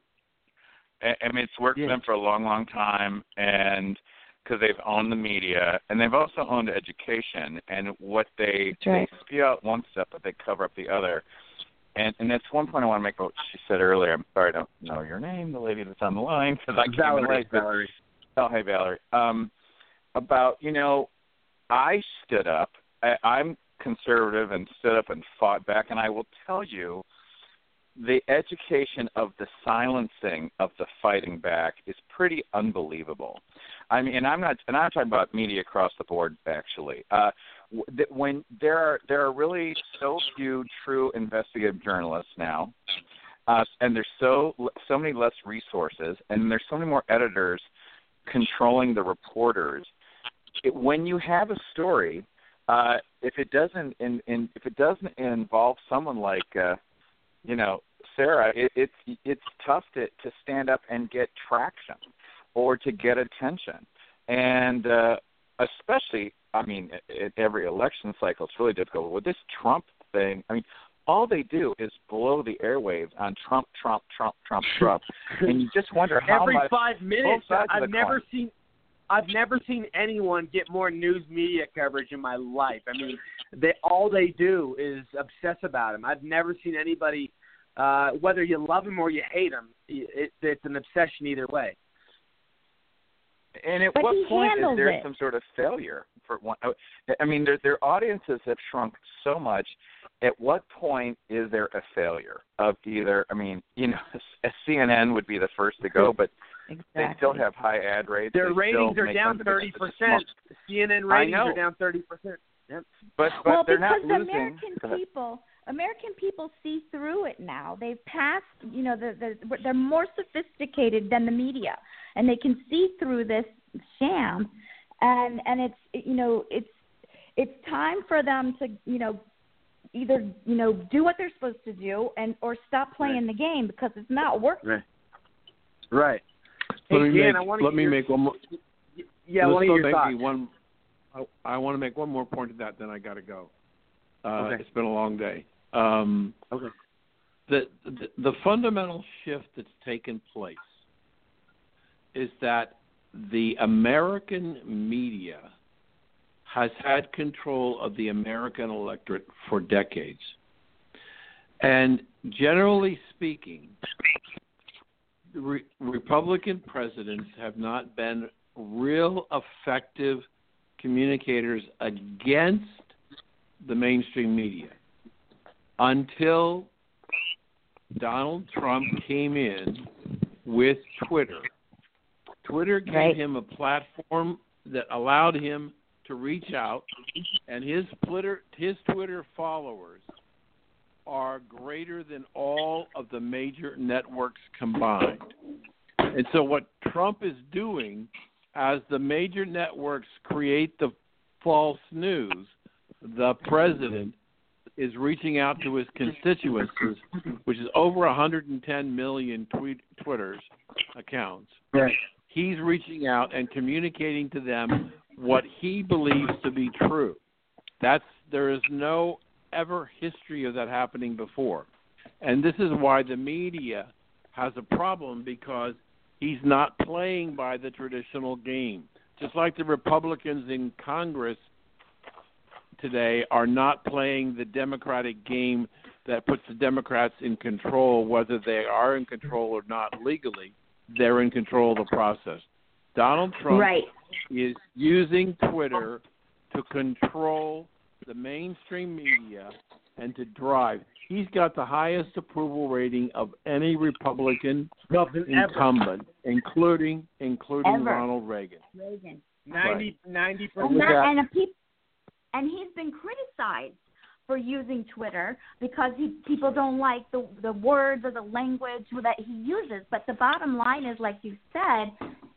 I I mean, it's worked Yeah. for them for a long, long time, and because they've owned the media and they've also owned education and what they right. they spew out one stuff, but they cover up the other. And and that's one point I want to make. about What she said earlier. I'm sorry, I don't know your name, the lady that's on the line, because I came in Valerie, late. but- Valerie. Oh, hey Valerie. Um, about you know, I stood up. I, I'm conservative and stood up and fought back, and I will tell you, the education of the silencing of the fighting back is pretty unbelievable. I mean, and I'm not, and I'm talking about media across the board. Actually, uh, when there are there are really so few true investigative journalists now, uh, and there's so so many less resources, and there's so many more editors controlling the reporters. It, when you have a story, uh, if it doesn't in, in if it doesn't involve someone like uh, you know Sarah, it, it's it's tough to to stand up and get traction or to get attention, and uh, especially I mean at every election cycle it's really difficult. With this Trump thing, I mean all they do is blow the airwaves on Trump, Trump, Trump, Trump, Trump, and you just wonder how Every much five minutes, I've never coin. seen. I've never seen anyone get more news media coverage in my life. I mean, they all they do is obsess about him. I've never seen anybody, uh, whether you love him or you hate him, it, it's an obsession either way. And at But what point is there it. some sort of failure for one? I mean, their their audiences have shrunk so much. At what point is there a failure of either? I mean, you know, CNN would be the first to go, but they still have high ad rates. Their They ratings are down thirty It's a small- percent. CNN ratings are down thirty percent. Yep. But but well, they're because not losing. American Go ahead. people, American people see through it now. They've passed, you know, the, the, they're more sophisticated than the media, and they can see through this sham. And and it's you know it's it's time for them to you know either you know do what they're supposed to do and or stop playing the game because it's not working. Right. Right. Let Hey, me Dan, make, let me your- make one more. Yeah, one of your thoughts. One, I, I want to make one more point to that, then I got to go. Uh, Okay. It's been a long day. Um, okay. The, the the fundamental shift that's taken place is that the American media has had control of the American electorate for decades. And generally speaking, re- Republican presidents have not been real effective communicators against the mainstream media until Donald Trump came in with Twitter. Twitter gave Right. him a platform that allowed him to reach out, and his Twitter his Twitter followers are greater than all of the major networks combined. And so what Trump is doing as the major networks create the false news, the president is reaching out to his constituents, which is over 110 million tweet, Twitters accounts. Right. He's reaching out and communicating to them what he believes to be true. That's there is no ever history of that happening before. And this is why the media has a problem because he's not playing by the traditional game. Just like the Republicans in Congress today are not playing the Democratic game that puts the Democrats in control, whether they are in control or not legally, they're in control of the process. Donald Trump Right. is using Twitter to control the mainstream media and to drive. He's got the highest approval rating of any Republican incumbent, including including Ever. Ronald Reagan. Reagan. 90 90 And, percent. that, and, a peop- and he's been criticized for using Twitter because he, people don't like the the words or the language that he uses. But the bottom line is, like you said,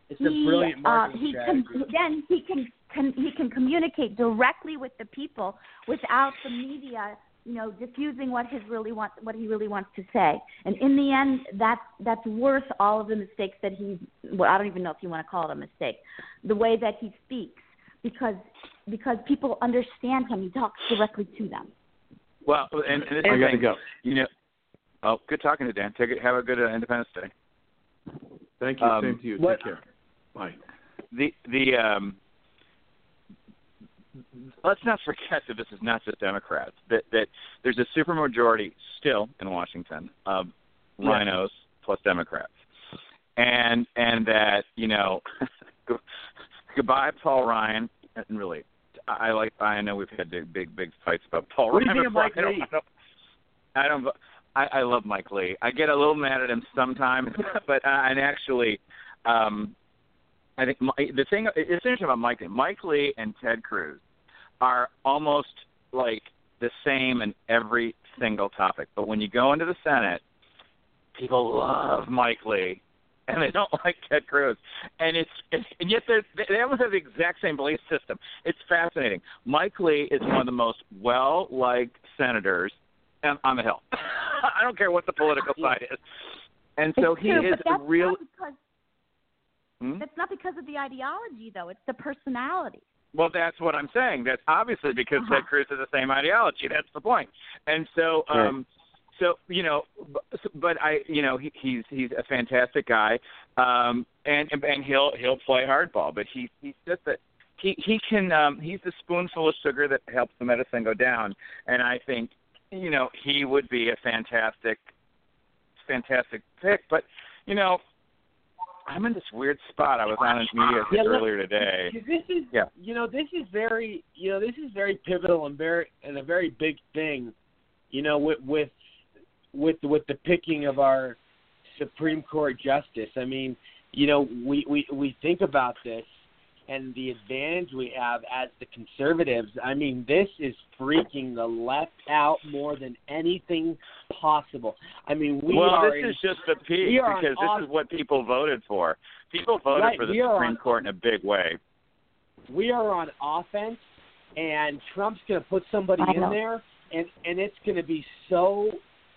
It's a he, brilliant uh, marketing he can strategy. then he can, can he can communicate directly with the people without the media you know diffusing what his really wants what he really wants to say and in the end that's that's worth all of the mistakes that he's well i don't even know if you want to call it a mistake the way that he speaks because because people understand him he talks directly to them Well, and, and this I is the gotta go. You know, oh, good talking to you, Dan. Take it. Have a good uh, Independence Day. Thank you. Um, Same to you. what- Take care. Bye. The the um. Let's not forget that this is not just Democrats. That that there's a supermajority still in Washington of Yeah. RINOs plus Democrats, and and that you know, goodbye Paul Ryan. And really, I like. I know we've had big big fights about Paul What do you Ryan. think. Mike I don't- Lee? I don't, I don't. I, I love Mike Lee. I get a little mad at him sometimes, but uh, and actually, um, I think my, the thing it's interesting about Mike Lee. Mike Lee and Ted Cruz are almost like the same in every single topic. But when you go into the Senate, people love Mike Lee, and they don't like Ted Cruz, and it's, it's and yet they're, they almost have the exact same belief system. It's fascinating. Mike Lee is one of the most well-liked senators on, on the Hill. I don't care what the political side is, and so it's he true, is that's real. not because Hmm? that's not because of the ideology though it's the personality Well, that's what I'm saying. That's obviously because Ted Cruz has the same ideology. That's the point. And so, um, so you know, but I, you know, he, he's he's a fantastic guy, um, and and he'll he'll play hardball. But he he's just that he he can um, he's the spoonful of sugar that helps the medicine go down. And I think you know he would be a fantastic fantastic pick. But you know, I'm in this weird spot. I was on his media Yeah, earlier today. This is, Yeah. you know, this is very, you know, this is very pivotal and very and a very big thing, you know, with with with with the picking of our Supreme Court justice. I mean, you know, we we we think about this and the advantage we have as the conservatives. I mean, this is freaking the left out more than anything possible. I mean, we well, are Well, this in- is just the peak we are on because this off- is what people voted for. People voted Right, for the we Supreme on- Court in a big way. we are on offense, and Trump's going to put somebody I in know. there, and and it's going to be so.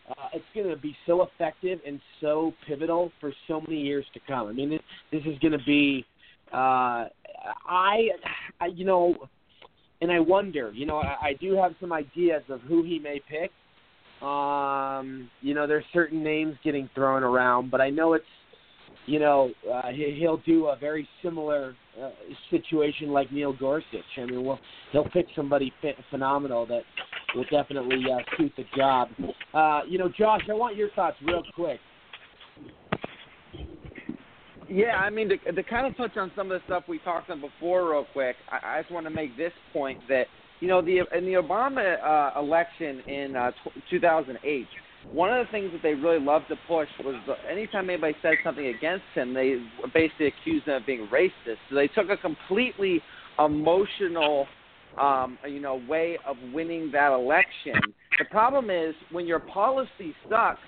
Uh, it's going to be so effective and so pivotal for so many years to come. I mean, this, this is going to be. Uh, I, I, you know, and I wonder. You know, I, I do have some ideas of who he may pick. Um, you know, there's certain names getting thrown around, but I know it's you know, uh, he, he'll do a very similar uh, situation like Neil Gorsuch. I mean, well, he'll pick somebody ph- phenomenal that will definitely uh, suit the job. Uh, you know, Josh, I want your thoughts real quick. Yeah, I mean, to, to kind of touch on some of the stuff we talked on before, real quick. I, I just want to make this point that you know the in the Obama uh, election in uh, t- 2008, one of the things that they really loved to push was the, anytime anybody said something against him, they basically accused him of being racist. So they took a completely emotional, um, you know, way of winning that election. The problem is when your policy sucks,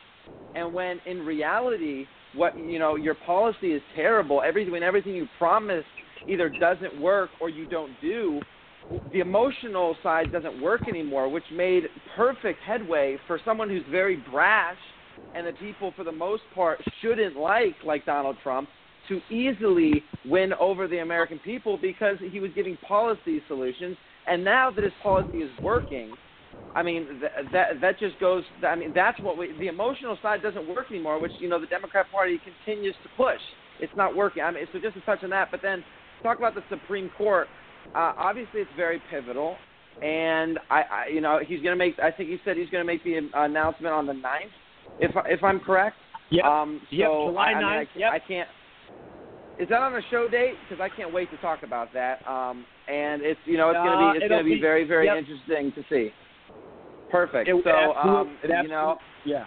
and when in reality, what you know, your policy is terrible. Everything, when everything you promise either doesn't work or you don't do, the emotional side doesn't work anymore, which made perfect headway for someone who's very brash and the people, for the most part, shouldn't like, like Donald Trump, to easily win over the American people because he was giving policy solutions. And now that his policy is working, I mean th- that that just goes. I mean that's what we. The emotional side doesn't work anymore, which you know the Democrat Party continues to push. It's not working. I mean, so just to touch on that, but then talk about the Supreme Court. Uh, obviously, it's very pivotal, and I, I, you know, he's going to make. I think he said he's going to make the announcement on the ninth, if I- if I'm correct. Yep. Um, so Yep, July I, I, mean, I, yep. I can't. Is that on a show date? Because I can't wait to talk about that. Um, and it's you know it's going to Uh, be it's it'll going to be be- very very yep. interesting to see. Perfect. It- so um, you know, yeah.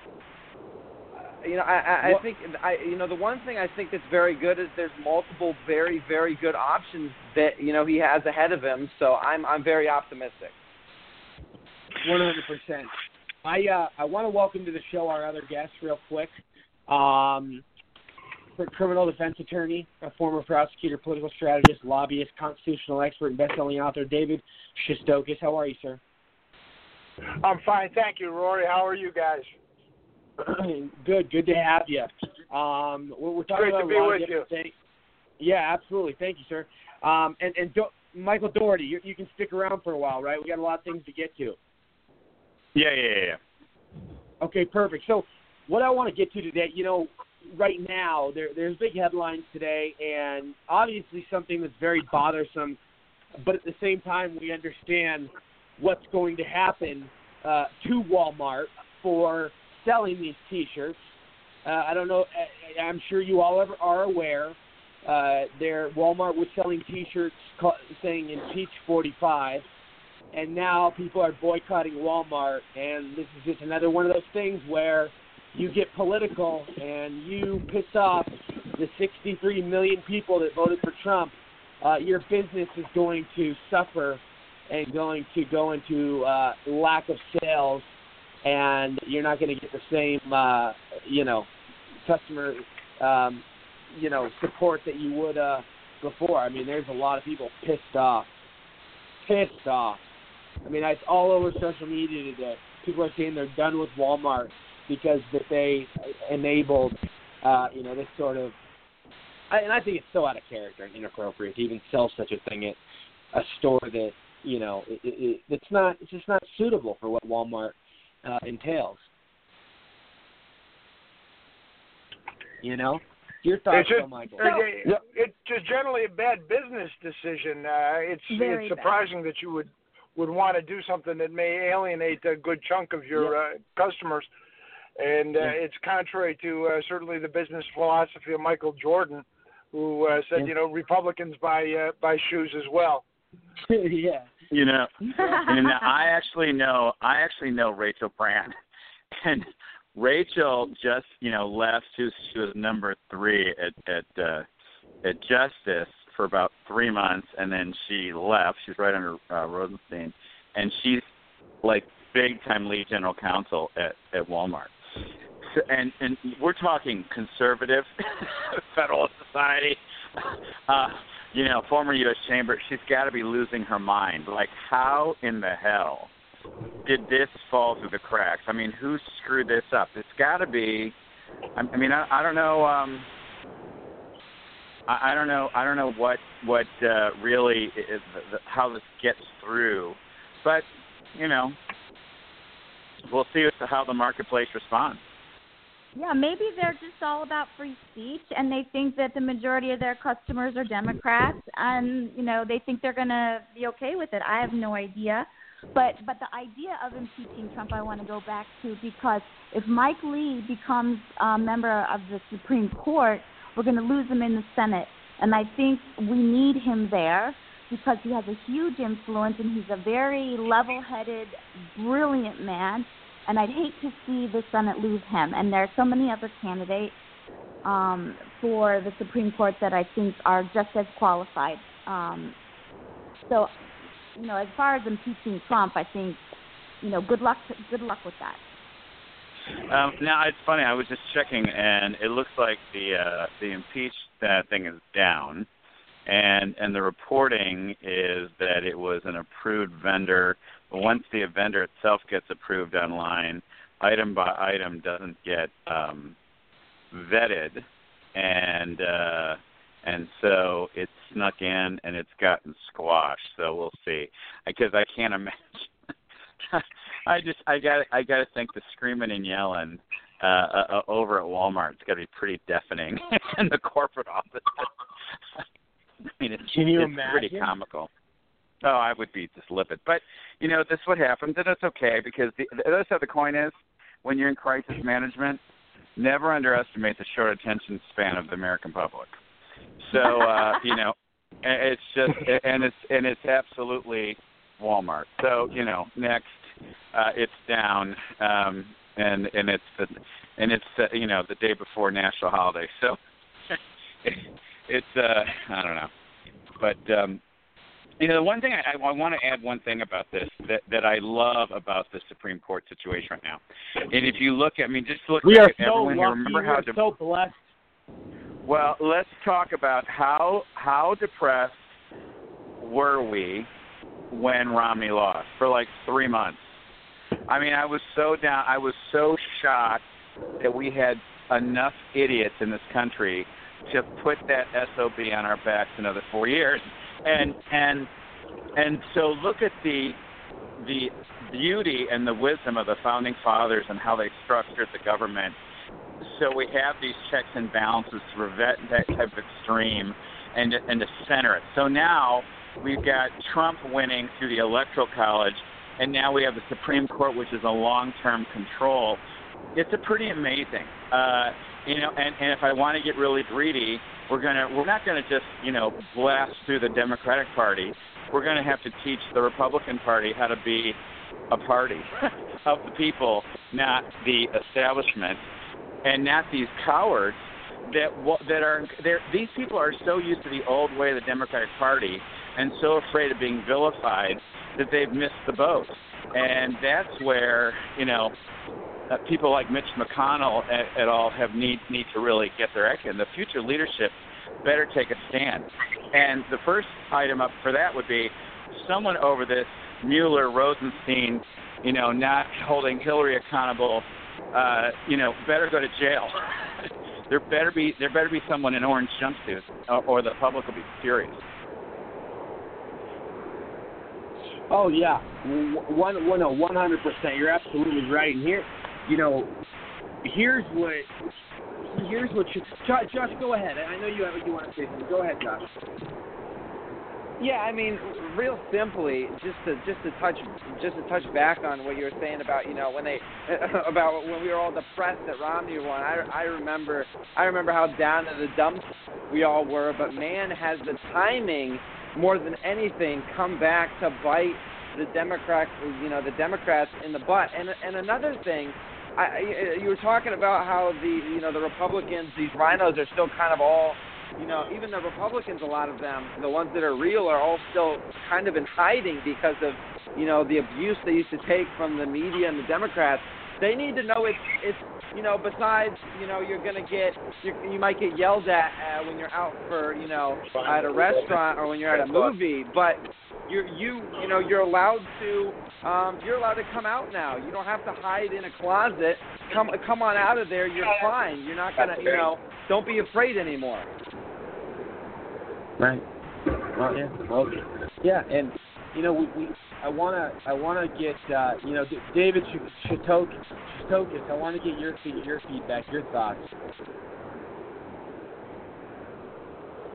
you know, I, I, I think I, you know, the one thing I think that's very good is there's multiple very, very good options that you know he has ahead of him. So I'm, I'm very optimistic. One hundred percent. I uh, I want to welcome to the show our other guest real quick. Um, criminal defense attorney, a former prosecutor, political strategist, lobbyist, constitutional expert, and best-selling author David Shestokas. How are you, sir? I'm fine, thank you, Rory. How are you guys? good, good to have you. Um, we're, we're talking Great to be with you. things. Yeah, absolutely. Thank you, sir. Um, and and Do- Michael Daugherty, you, you can stick around for a while, right? We got a lot of things to get to. Yeah, yeah, yeah, yeah. Okay, perfect. So, what I want to get to today, you know, right now there there's big headlines today, and obviously something that's very bothersome, but at the same time we understand what's going to happen uh, to Walmart for selling these T-shirts. Uh, I don't know. I- I'm sure you all ever are aware. Uh, there, Walmart was selling T-shirts ca- saying "Impeach 45," and now people are boycotting Walmart. And this is just another one of those things where you get political and you piss off the 63 million people that voted for Trump. Uh, your business is going to suffer and going to go into uh, lack of sales, and you're not going to get the same, uh, you know, customer, um, you know, support that you would uh, before. I mean, there's a lot of people pissed off, pissed off. I mean, it's all over social media today. People are saying they're done with Walmart because that they enabled, uh, you know, this sort of. And I think it's so out of character and inappropriate to even sell such a thing at a store that you know it, it, it's not it's just not suitable for what Walmart uh, entails. You know, your thoughts, It's just, Phil Michael? it- it's just generally a bad business decision. Uh, it's Very it's surprising that you would would want to do something that may alienate a good chunk of your uh, customers, and uh, Yeah. it's contrary to uh, certainly the business philosophy of Michael Jordan, who uh, said, Yeah. you know, Republicans buy uh, buy shoes as well. yeah. You know, and I actually know I actually know Rachel Brand, and Rachel just you know left. She was, she was number three at at uh, at Justice for about three months, and then she left. She's right under uh, Rosenstein, and she's like big time lead general counsel at at Walmart. So, and and we're talking conservative Federalist Society. Uh, you know, former U.S. Chamber. She's got to be losing her mind. Like, how in the hell did this fall through the cracks? I mean, who screwed this up? It's got to be. I, mean, I, I don't know. um I, don't know. I don't know what what uh, really is the, how this gets through, but you know, we'll see how the marketplace responds. Yeah, maybe they're just all about free speech, and they think that the majority of their customers are Democrats, and you know they think they're gonna be okay with it. I have no idea, but but the idea of impeaching Trump, I want to go back to because if Mike Lee becomes a member of the Supreme Court, we're to lose him in the Senate, and I think we need him there because he has a huge influence and he's a very level-headed, brilliant man and I'd hate to see the Senate lose him. And there are so many other candidates um, for the Supreme Court that I think are just as qualified. Um, so, you know, as far as impeaching Trump, I think, you know, good luck. Good luck with that. Um, now it's funny. I was just checking, and it looks like the uh, the impeached uh, thing is down, and and the reporting is that it was an approved vendor. But once the vendor itself gets approved online, item by item doesn't get um, vetted, and uh, and so it's snuck in and it's gotten squashed. So we'll see. Because I can't imagine. I just I got I got to think the screaming and yelling uh, uh, over at Walmart's got to be pretty deafening in the corporate office. I mean, it's, Can you it's pretty comical. Oh, I would be just livid. But you know, this is what happens, and it's okay because the, the other side of the coin is when you're in crisis management, never underestimate the short attention span of the American public. So uh, you know, it's just and it's and it's absolutely Walmart. So you know, next uh, it's down, um, and and it's the and it's uh, you know the day before national holiday. So it's uh, I don't know, but um, you know the one thing I, I want to add one thing about this that that I love about the Supreme Court situation right now, and if you look at I mean just look We at are so everyone here. lucky. Remember We how are de- so blessed. well, let's talk about how how depressed were we when Romney lost for like three months. I mean, I was so down. I was so shocked that we had enough idiots in this country to put that sob on our backs another four years. And and and so look at the the beauty and the wisdom of the founding fathers and how they structured the government so we have these checks and balances to prevent that type of extreme and and to center it. So now we've got Trump winning through the electoral college, and now we have the Supreme Court, which is a long-term control. It's a pretty amazing, uh, you know. And, and if I want to get really greedy, we're gonna we're not gonna just you know blast through the Democratic Party. We're gonna have to teach the Republican Party how to be a party of the people, not the establishment and not these cowards that that are they're, these people are so used to the old way of the Democratic Party and so afraid of being vilified that they've missed the boat. And that's where you know uh, people like Mitch McConnell et, et al. have need need to really get their act in. The future leadership better take a stand. And the first item up for that would be someone over this Mueller Rosenstein, you know, not holding Hillary accountable uh, you know, better go to jail. there better be there better be someone in orange jumpsuit, or, or the public will be furious. Oh yeah, one one hundred percent. You're absolutely right. And here, you know, here's what here's what you, Josh, Josh. Go ahead. I know you have what you want to say. Go ahead, Josh. Yeah, I mean, real simply, just to just to touch just to touch back on what you were saying about you know when they about when we were all depressed that Romney won. I I remember I remember how down in the dumps we all were, but man, has the timing more than anything come back to bite the Democrats you know the Democrats in the butt. And and another thing. I, you were talking about how the you know the Republicans, these RINOs, are still kind of all you know, even the Republicans, a lot of them, the ones that are real, are all still kind of in hiding because of, you know, the abuse they used to take from the media and the Democrats. They need to know it's it's you know besides you know you're gonna get you you might get yelled at uh, when you're out for you know at a restaurant or when you're at a movie, but you you you know you're allowed to um, you're allowed to come out now. You don't have to hide in a closet. Come come on out of there. You're fine. You're not gonna you know don't be afraid anymore. Right. Well, yeah. Okay. Yeah, and you know, we, we I wanna I wanna get uh, you know David Shestokas. I want to get your your feedback, your thoughts.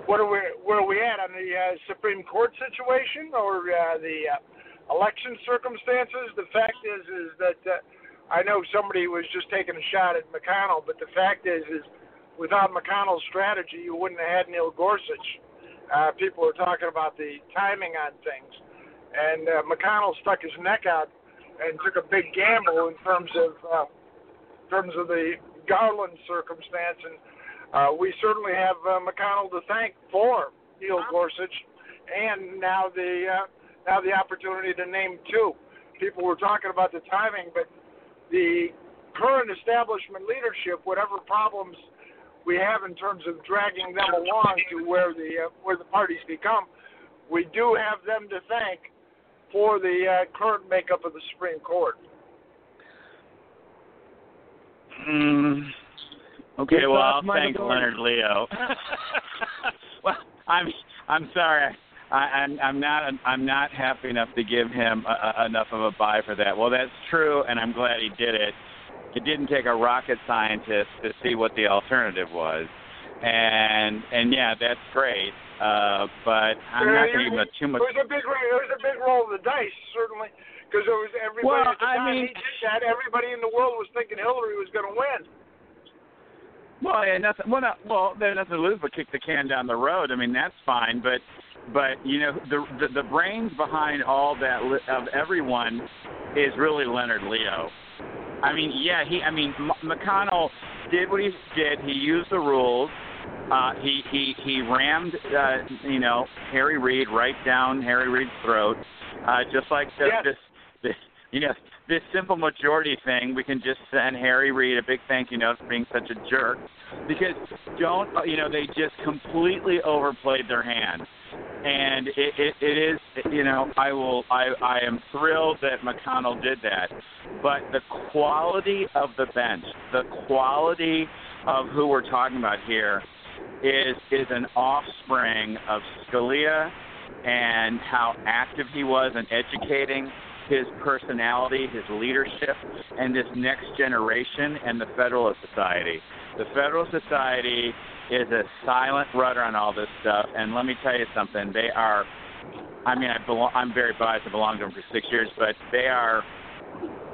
What are we where are we at on the uh, Supreme Court situation or uh, the uh, election circumstances? The fact is is that uh, I know somebody was just taking a shot at McConnell, but the fact is is without McConnell's strategy, you wouldn't have had Neil Gorsuch. Uh, people are talking about the timing on things, and uh, McConnell stuck his neck out and took a big gamble in terms of uh, in terms of the Garland circumstance, and uh, we certainly have uh, McConnell to thank for Neil Gorsuch, and now the uh, now the opportunity to name two. People were talking about the timing, but the current establishment leadership, whatever problems we have in terms of dragging them along to where the uh, where the parties become, we do have them to thank for the uh, current makeup of the Supreme Court. Mm, okay, Your well, thoughts, I'll thank Doran? Leonard Leo. well, I'm I'm sorry. I, I'm I'm not I'm not happy enough to give him a, a, enough of a buy for that. Well, that's true, and I'm glad he did it. It didn't take a rocket scientist to see what the alternative was, and and yeah, that's great. Uh, but I'm not it, going to give it too much. It was a big, it was a big roll of the dice, certainly, because it was everybody Well, at the I mean- he that. Everybody in the world was thinking Hillary was going to win. Well, yeah, nothing. Well, no, well, there's nothing to lose but kick the can down the road. I mean, that's fine. But, but you know, the the, the brains behind all that li- of everyone is really Leonard Leo. I mean, yeah, he. I mean, M- McConnell did what he did. He used the rules. Uh, he he he rammed, uh, you know, Harry Reid right down Harry Reid's throat, uh, just like the, Yes. this this you know this simple majority thing. We can just send Harry Reid a big thank you note for being such a jerk, because don't you know they just completely overplayed their hand, and it, it it is you know I will I I am thrilled that McConnell did that, but the quality of the bench, the quality of who we're talking about here is is an offspring of Scalia and how active he was in educating his personality, his leadership, and this next generation and the Federalist Society. The Federalist Society is a silent rudder on all this stuff, and let me tell you something. They are, I mean, I belong, I'm very biased. I belonged to them for six years, but they are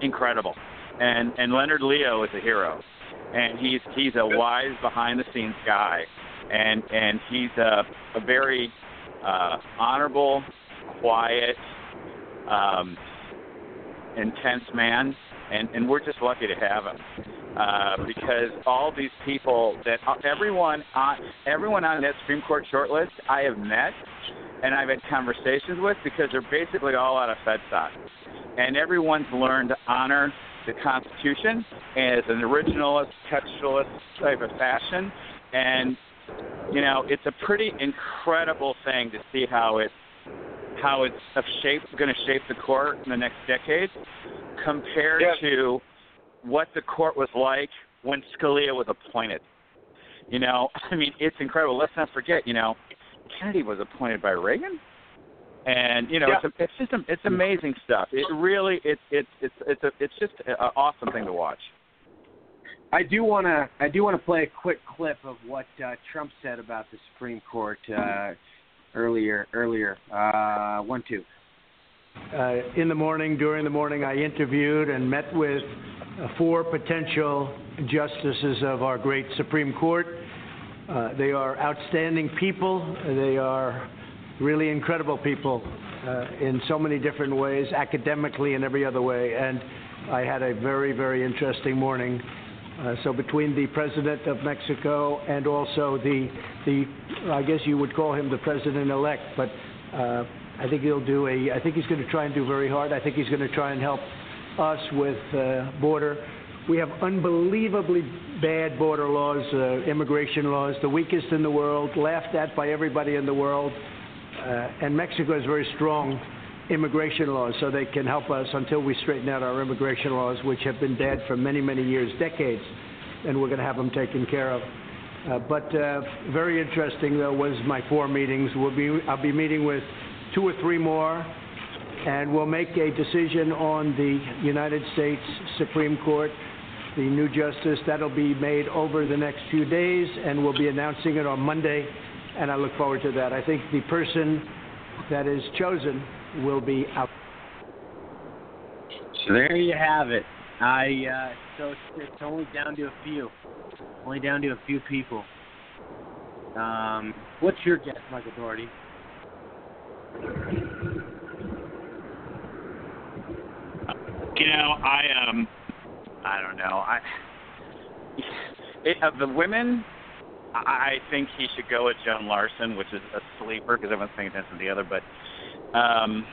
incredible. And and Leonard Leo is a hero, and he's he's a wise behind the scenes guy, and and he's a a very uh, honorable, quiet, um, intense man, and and we're just lucky to have him uh, because all these people that everyone on everyone on that Supreme Court shortlist I have met and I've had conversations with because they're basically all out of FedSoc, and everyone's learned to honor the Constitution as an originalist, textualist type of fashion, and you know it's a pretty incredible thing to see how it how it's going to shape the court in the next decade compared Yes. to what the court was like when Scalia was appointed. You know, I mean, it's incredible. Let's not forget, you know, Kennedy was appointed by Reagan. And you know Yeah. it's a, it's just a, it's amazing stuff. It really it it it's it's a, it's just an awesome thing to watch. I do want to I do want to play a quick clip of what uh, Trump said about the Supreme Court uh, earlier earlier. Uh, one two. Uh, in the morning, during the morning, I interviewed and met with uh, four potential justices of our great Supreme Court. Uh, they are outstanding people. They are really incredible people uh, in so many different ways, academically and every other way. And I had a very, very interesting morning. Uh, so between the president of Mexico and also the the I guess you would call him the president elect, but uh, I think he'll do a I think he's going to try and do very hard. I think he's going to try and help us with uh, border. We have unbelievably bad border laws, uh, immigration laws, the weakest in the world, laughed at by everybody in the world. Uh, and Mexico has very strong immigration laws, so they can help us until we straighten out our immigration laws, which have been dead for many, many years, decades, and we're going to have them taken care of. Uh, but uh, very interesting, though, was my four meetings. We'll be, I'll be meeting with two or three more, and we'll make a decision on the United States Supreme Court, the new justice. That'll be made over the next few days, and we'll be announcing it on Monday, and I look forward to that. I think the person that is chosen will be out. So there you have it. I uh, so it's, it's only down to a few, only down to a few people. Um, what's your guess, Michael Daugherty? You know, I um, I don't know. I it, of the women, I think he should go with Joan Larsen, which is a sleeper because everyone's paying attention to the other. But um,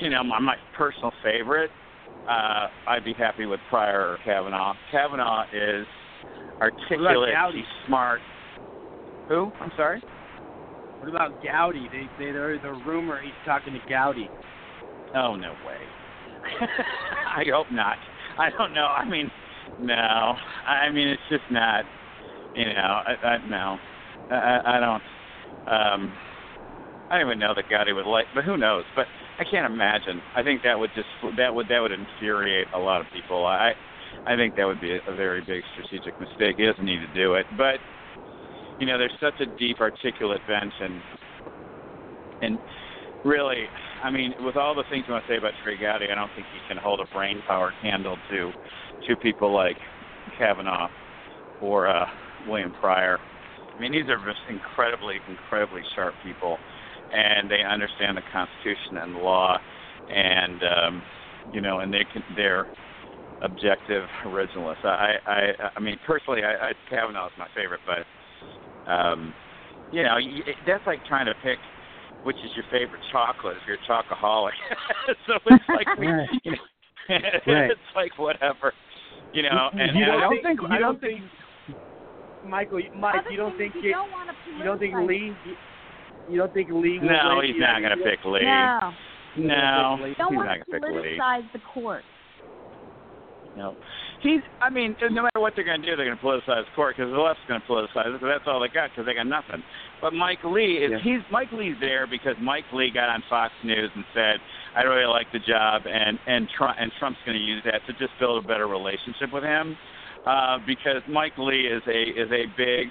you know, my, my personal favorite, uh, I'd be happy with Pryor or Kavanaugh. Kavanaugh is articulate. He's smart. Who? I'm sorry. What about Gowdy? They they there's a rumor he's talking to Gowdy. Oh no way. I hope not. I don't know. I mean, no. I mean, it's just not. You know, I, I no. I, I don't. Um, I don't even know that Gowdy would like, but who knows? But I can't imagine. I think that would just that would that would infuriate a lot of people. I I think that would be a, a very big strategic mistake. He doesn't need to do it, but you know, there's such a deep, articulate bench, and and really, I mean, with all the things you want to say about Trey Gowdy, I don't think he can hold a brain power candle to to people like Kavanaugh or uh, William Pryor. I mean, these are just incredibly, incredibly sharp people, and they understand the Constitution and the law, and um, you know, and they can they're objective originalists. I, I, I mean, personally, I, I Kavanaugh is my favorite, but um, you know, that's like trying to pick which is your favorite chocolate if you're a chocoholic. so it's like we, Right. you know, Right. it's like whatever, you know. And, you don't I don't think, think you I don't think Michael, you- Mike, you don't think you, don't you don't think Lee you, you don't think Lee No, win he's not going to pick Lee. No. No, he's not going to pick Lee. politicize the court. No, he's. I mean, no matter what they're going to do, they're going to politicize the court because the left's going to politicize it. 'cause that's all they got because they got nothing. But Mike Lee is. He's Mike Lee's there because Mike Lee got on Fox News and said, "I really like the job," and and Trump and Trump's going to use that to just build a better relationship with him. Uh, because Mike Lee is a is a big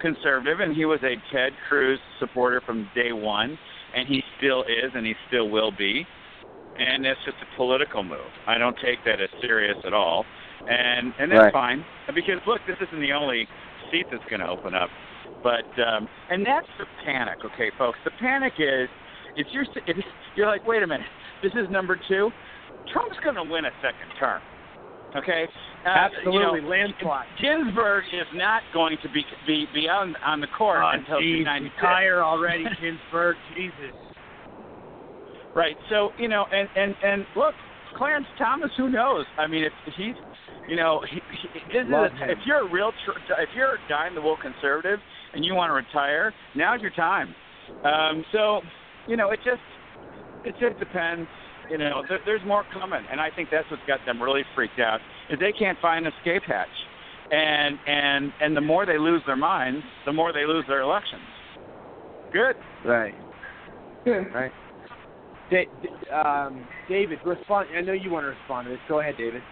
conservative, and he was a Ted Cruz supporter from day one, and he still is, and he still will be and it's just a political move. I don't take that as serious at all, and and that's Right. fine because look, this isn't the only seat that's going to open up, but um, and that's the panic, okay, folks. The panic is if you're if you're like, wait a minute, this is number two. Trump's going to win a second term. Okay, uh, Absolutely, you know, landslide. Ginsburg is not going to be be be on on the court Oh, until geez, 1996. retire already, Ginsburg. Jesus. Right. So you know, and and and look, Clarence Thomas. Who knows? I mean, if he's, you know, he, he, this is a, if you're a real, tr- if you're a dying the wool conservative and you want to retire, now's your time. Um, so, you know, it just it just depends. You know, there, there's more coming, and I think that's what's got them really freaked out is they can't find an escape hatch, and and and the more they lose their minds, the more they lose their elections. Good. Right. Good. Right. Da- D- um, David, respond. I know you want to respond to this. Go ahead, David.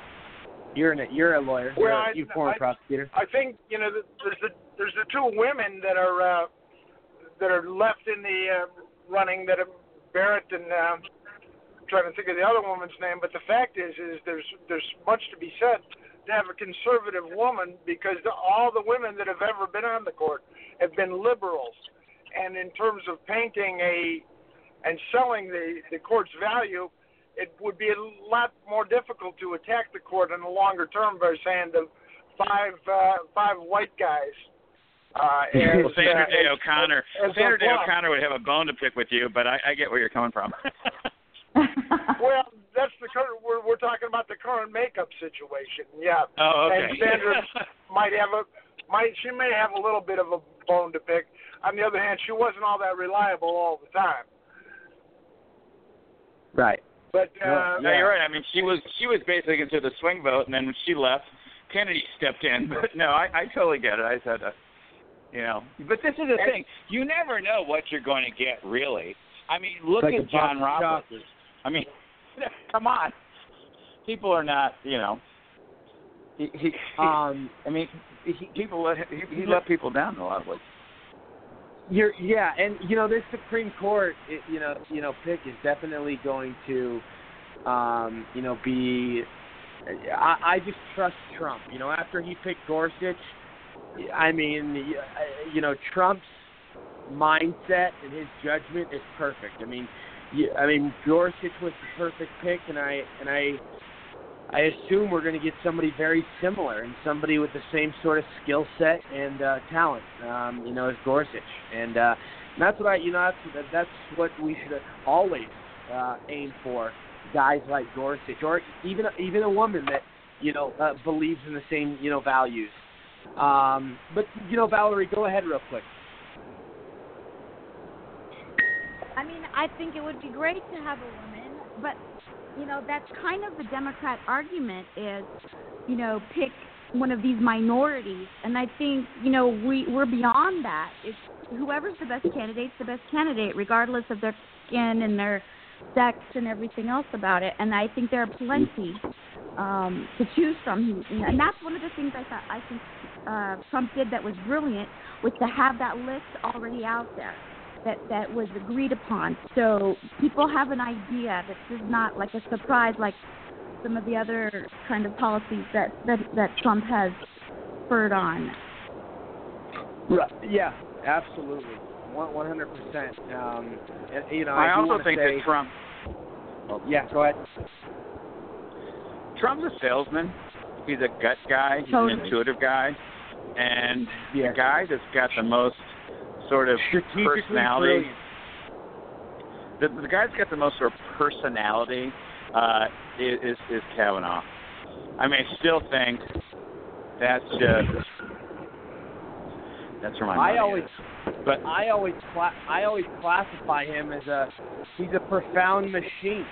You're an, you're a lawyer. Well, you're, a- I- you former I- prosecutor. I think you know there's the there's the two women that are uh, that are left in the uh, running that are Barrett and uh, I'm trying to think of the other woman's name, but the fact is is there's there's much to be said to have a conservative woman because the, all the women that have ever been on the court have been liberals, and in terms of painting a and selling the the court's value. It would be a lot more difficult to attack the court in the longer term by saying the five uh, five white guys uh, as, well, Sandra uh, Day O'Connor. as Sandra Day. O'Connor would have a bone to pick with you, but I, I get where you're coming from. Well, that's the current. We're we're talking about the current makeup situation. Yeah. Oh, okay. And Sandra might have a might she may have a little bit of a bone to pick. On the other hand, she wasn't all that reliable all the time. Right. But uh, no, you're right. I mean, she was she was basically considered the swing vote, and then when she left, Kennedy stepped in. But no, I, I totally get it. I said, uh, you know, but this is the thing. You never know what you're going to get, really. I mean, look Like at John box of Roberts. I mean, come on. People are not, you know. He, he, Um, I mean, he, people let he, he let people down in a lot of ways. You're, yeah, and you know this Supreme Court, it, you know, you know, pick is definitely going to, um, you know, be. I, I just trust Trump. You know, after he picked Gorsuch, I mean, you know, Trump's mindset and his judgment is perfect. I mean, you, I mean, Gorsuch was the perfect pick, and I and I I assume we're going to get somebody very similar and somebody with the same sort of skill set and uh, talent, um, you know, as Gorsuch. And, uh, and that's what I, you know, that's that's what we should always uh, aim for. Guys like Gorsuch, or even even a woman that you know uh, believes in the same you know values. Um, but you know, Valerie, go ahead real quick. I mean, I think it would be great to have a woman, but you know, that's kind of the Democrat argument is, you know, pick one of these minorities, and I think you know we we're beyond that. It's whoever's the best candidate's the best candidate, regardless of their skin and their sex and everything else about it. And I think there are plenty um, to choose from, and that's one of the things I thought I think uh, Trump did that was brilliant was to have that list already out there that that was agreed upon. So people have an idea. This is not like a surprise like some of the other kind of policies that that, that Trump has spurred on. Right. Yeah, absolutely, one one hundred percent. Um, you know, I do also think say, that Trump Oh, yeah, go ahead. Trump's a salesman. He's a gut guy. He's Totally. an intuitive guy, and the guy that's got the most sort of personality. brilliant. The, the guy that's got the most sort of personality uh, is, is is Kavanaugh. I mean, I still think that's just that's where my I always, is. but I always, cla- I always classify him as a, he's a profound machine.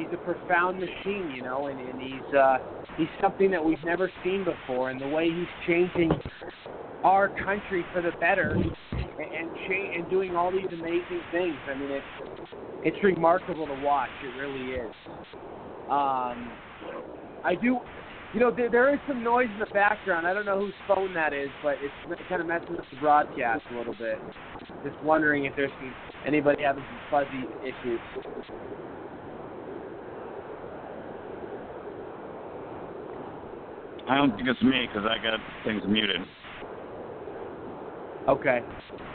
He's a profound machine, you know, and, and he's, uh, he's something that we've never seen before, and the way he's changing our country for the better, and and, cha- and doing all these amazing things. I mean, it's, it's remarkable to watch. It really is. Um, I do. You know, there, there is some noise in the background. I don't know whose phone that is, but it's kind of messing with the broadcast a little bit. Just wondering if there's anybody having some fuzzy issues. I don't think it's me because I got things muted. Okay.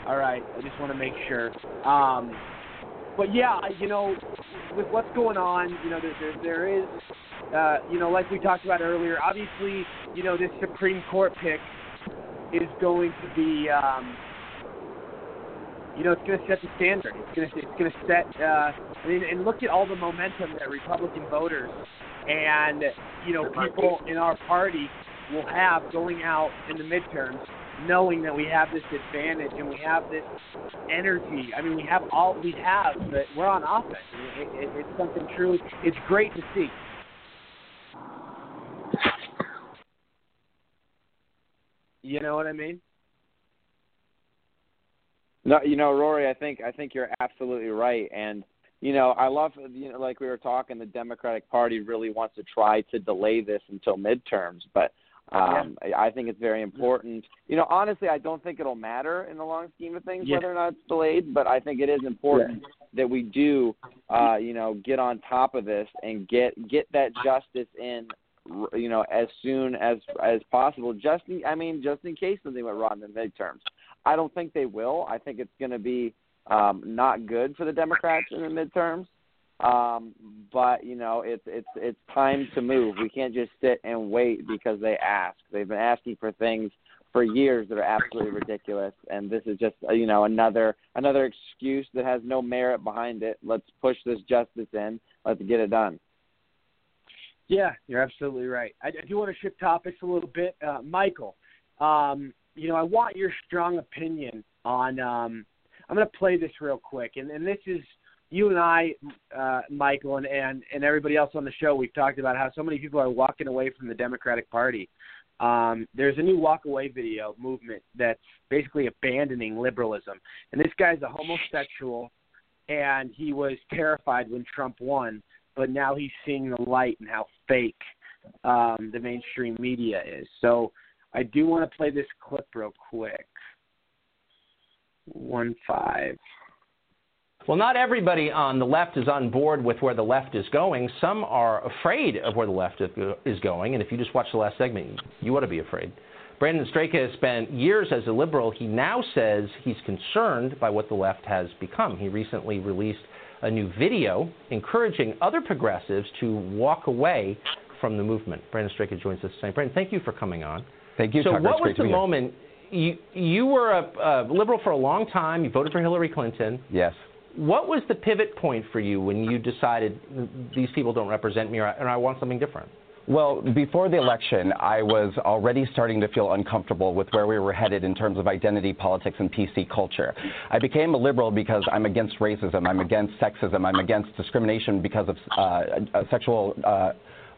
All right. I just want to make sure. Um, but yeah, you know, with what's going on, you know, there there, there is, uh, you know, like we talked about earlier. Obviously, you know, this Supreme Court pick is going to be, um, you know, it's going to set the standard. It's going to it's going to set. Uh, I mean, and look at all the momentum that Republican voters and you know people in our party will have going out in the midterms knowing that we have this advantage and we have this energy. I mean, we have all we have, but we're on offense. It, it, it's something truly. It's great to see. You know what I mean? No, you know, Rory, I think I think you're absolutely right, and you know, I love you know, like we were talking, the Democratic Party really wants to try to delay this until midterms, but um yeah. I think it's very important. You know, honestly, I don't think it'll matter in the long scheme of things Yeah. whether or not it's delayed, but I think it is important that we do, uh, you know, get on top of this and get get that justice in, you know, as soon as as possible. Just, in, I mean, just in case something went wrong in the midterms. I don't think they will. I think it's going to be um, not good for the Democrats in the midterms. Um, but you know, it's it's it's time to move. We can't just sit and wait because they ask. They've been asking for things for years that are absolutely ridiculous, and this is just uh, you know another another excuse that has no merit behind it. Let's push this justice in. Let's get it done. Yeah, you're absolutely right. I, I do want to shift topics a little bit. Uh, Michael, um, you know, I want your strong opinion on. Um, I'm going to play this real quick, and, and this is you and I, uh, Michael, and, and and everybody else on the show. We've talked about how so many people are walking away from the Democratic Party. Um, there's a new walk away video movement that's basically abandoning liberalism, and this guy's a homosexual, and he was terrified when Trump won, but now he's seeing the light and how fake um, the mainstream media is. So I do want to play this clip real quick. One five. Well, not everybody on the left is on board with where the left is going. Some are afraid of where the left is going, and if you just watch the last segment, you ought to be afraid. Brandon Straka has spent years as a liberal. He now says he's concerned by what the left has become. He recently released a new video encouraging other progressives to walk away from the movement. Brandon Straka joins us tonight. Brandon, thank you for coming on. Thank you, So, Tucker. what It's was to the be here. moment? You you were a, a liberal for a long time. You voted for Hillary Clinton. Yes. What was the pivot point for you when you decided these people don't represent me, or, and I want something different? Well, before the election, I was already starting to feel uncomfortable with where we were headed in terms of identity politics and PC culture. I became a liberal because I'm against racism, I'm against sexism, I'm against discrimination because of uh, uh, sexual uh,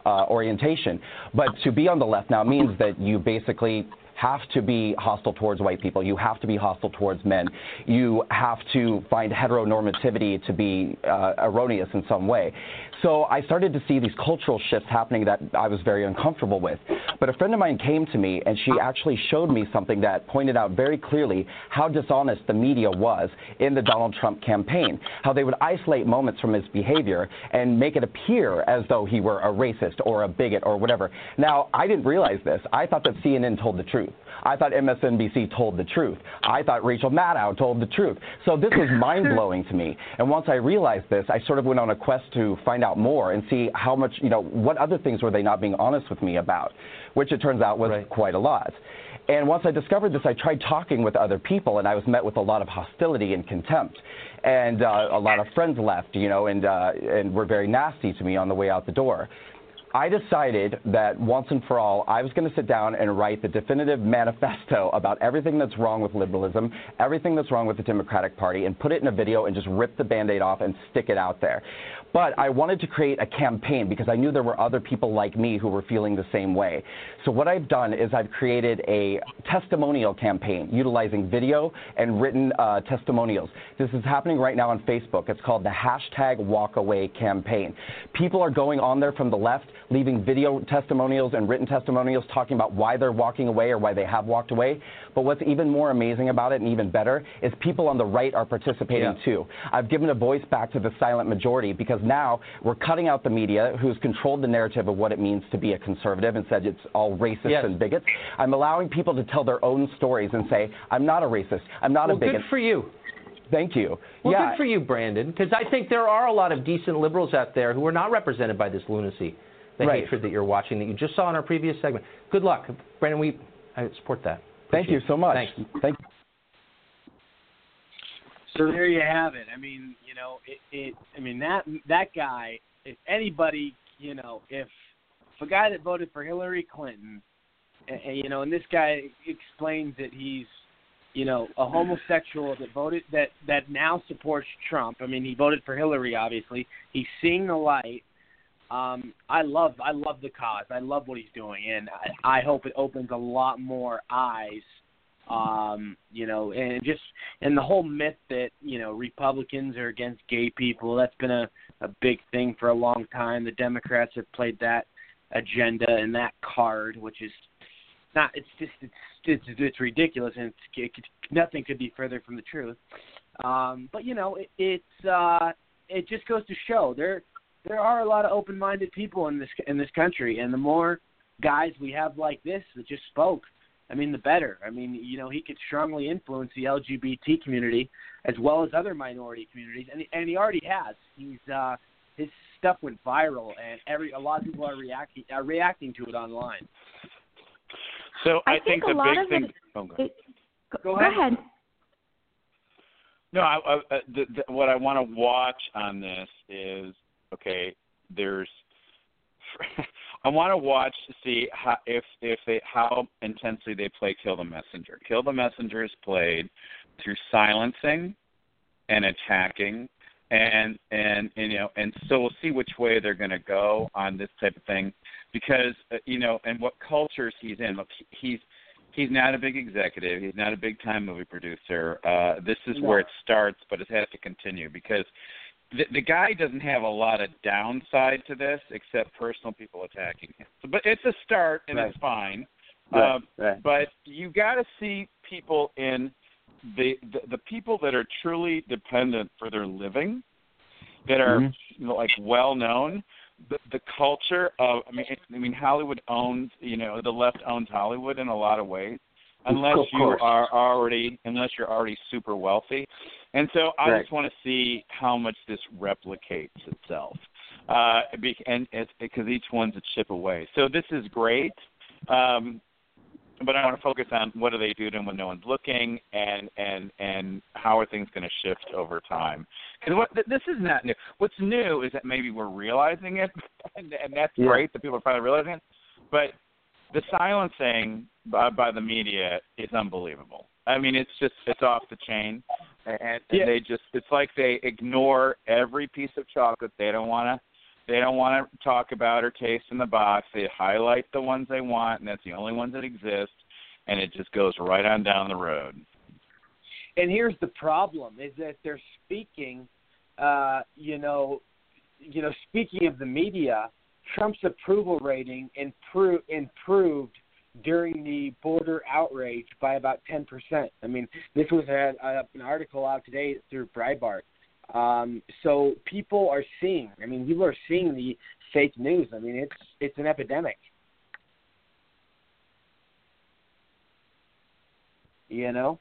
uh, orientation. But to be on the left now means that you basically have to be hostile towards white people. You have to be hostile towards men. You have to find heteronormativity to be uh, erroneous in some way. So I started to see these cultural shifts happening that I was very uncomfortable with. But a friend of mine came to me and she actually showed me something that pointed out very clearly how dishonest the media was in the Donald Trump campaign. How they would isolate moments from his behavior and make it appear as though he were a racist or a bigot or whatever. Now, I didn't realize this. I thought that CNN told the truth. I thought MSNBC told the truth. I thought Rachel Maddow told the truth. So this was mind blowing to me. And once I realized this, I sort of went on a quest to find out more and see how much, you know, what other things were they not being honest with me about, which it turns out was quite a lot. And once I discovered this, I tried talking with other people, and I was met with a lot of hostility and contempt. And uh, a lot of friends left, you know, and, uh, and were very nasty to me on the way out the door. I decided that once and for all, I was going to sit down and write the definitive manifesto about everything that's wrong with liberalism, everything that's wrong with the Democratic Party, and put it in a video and just rip the band aid off and stick it out there. But I wanted to create a campaign because I knew there were other people like me who were feeling the same way. So what I've done is I've created a testimonial campaign utilizing video and written uh, testimonials. This is happening right now on Facebook. It's called the hashtag walkaway campaign. People are going on there from the left, leaving video testimonials and written testimonials talking about why they're walking away or why they have walked away. But what's even more amazing about it and even better is people on the right are participating Yeah. too. I've given a voice back to the silent majority because now we're cutting out the media who's controlled the narrative of what it means to be a conservative and said it's all racist Yes. and bigots. I'm allowing people to tell their own stories and say, I'm not a racist. I'm not well, a bigot. good for you. Thank you. Well, yeah. good for you, Brandon, because I think there are a lot of decent liberals out there who are not represented by this lunacy, the Right. hatred that you're watching, that you just saw in our previous segment. Good luck, Brandon. We I support that. Thank you so much. Thanks. Thank So there you have it. I mean, you know, it, it. I mean that that guy. If anybody, you know, if, if a guy that voted for Hillary Clinton, and, you know, and this guy explains that he's, you know, a homosexual that voted that that now supports Trump. I mean, he voted for Hillary. Obviously, he's seeing the light. Um, I love I love the cause. I love what he's doing, and I, I hope it opens a lot more eyes Um, you know, and just and the whole myth that you know Republicans are against gay people. That's been a a big thing for a long time. The Democrats have played that agenda and that card, which is not. It's just it's it's, it's ridiculous, and it's, it nothing could be further from the truth. Um, but you know, it, it's uh, it just goes to show there there are a lot of open-minded people in this in this country, and the more guys we have like this that just spoke, I mean, the better. I mean, you know, he could strongly influence the LGBT community as well as other minority communities, and and he already has. He's uh, his stuff went viral, and every a lot of people are reacting are reacting to it online. So I, I think the a lot big of thing. it- oh, go It, go, ahead. No, I, I, uh, the, the, what I want to watch on this is okay. There's, I want to watch to see how if if they how intensely they play Kill the Messenger. Kill the Messenger is played through silencing and attacking, and and, you know, and so we'll see which way they're going to go on this type of thing, because uh, you know, and what cultures he's in. Look, he's he's not a big executive. He's not a big time movie producer. Uh, this is No. where it starts, but it has to continue because the, the guy doesn't have a lot of downside to this except personal people attacking him. So, but it's a start and it's fine. Right, Um, right. But you got to see people in the, the the people that are truly dependent for their living, that are Mhm. you know, like well known. The, the culture of I mean I mean Hollywood owns you know the left owns Hollywood in a lot of ways unless you are already unless you're already super wealthy. And so I Right. just want to see how much this replicates itself. Uh, and because each one's a chip away. So this is great. Um, but I want to focus on what do they do when no one's looking, and and and how are things going to shift over time? Because what this is not new. What's new is that maybe we're realizing it, and, and that's Yeah. great that people are finally realizing it. But the silencing by, by the media is unbelievable. I mean, it's just it's off the chain, and, and Yeah. they just it's like they ignore every piece of chocolate they don't want to they don't want to talk about or taste in the box. They highlight the ones they want, and that's the only ones that exist, and it just goes right on down the road. And here's the problem: is that they're speaking, uh, you know, you know, speaking of the media, Trump's approval rating improved improved during the border outrage by about 10%. I mean, this was a, a, an article out today through Breitbart. Um, so people are seeing. I mean, people are seeing the fake news. I mean, it's it's an epidemic. You know,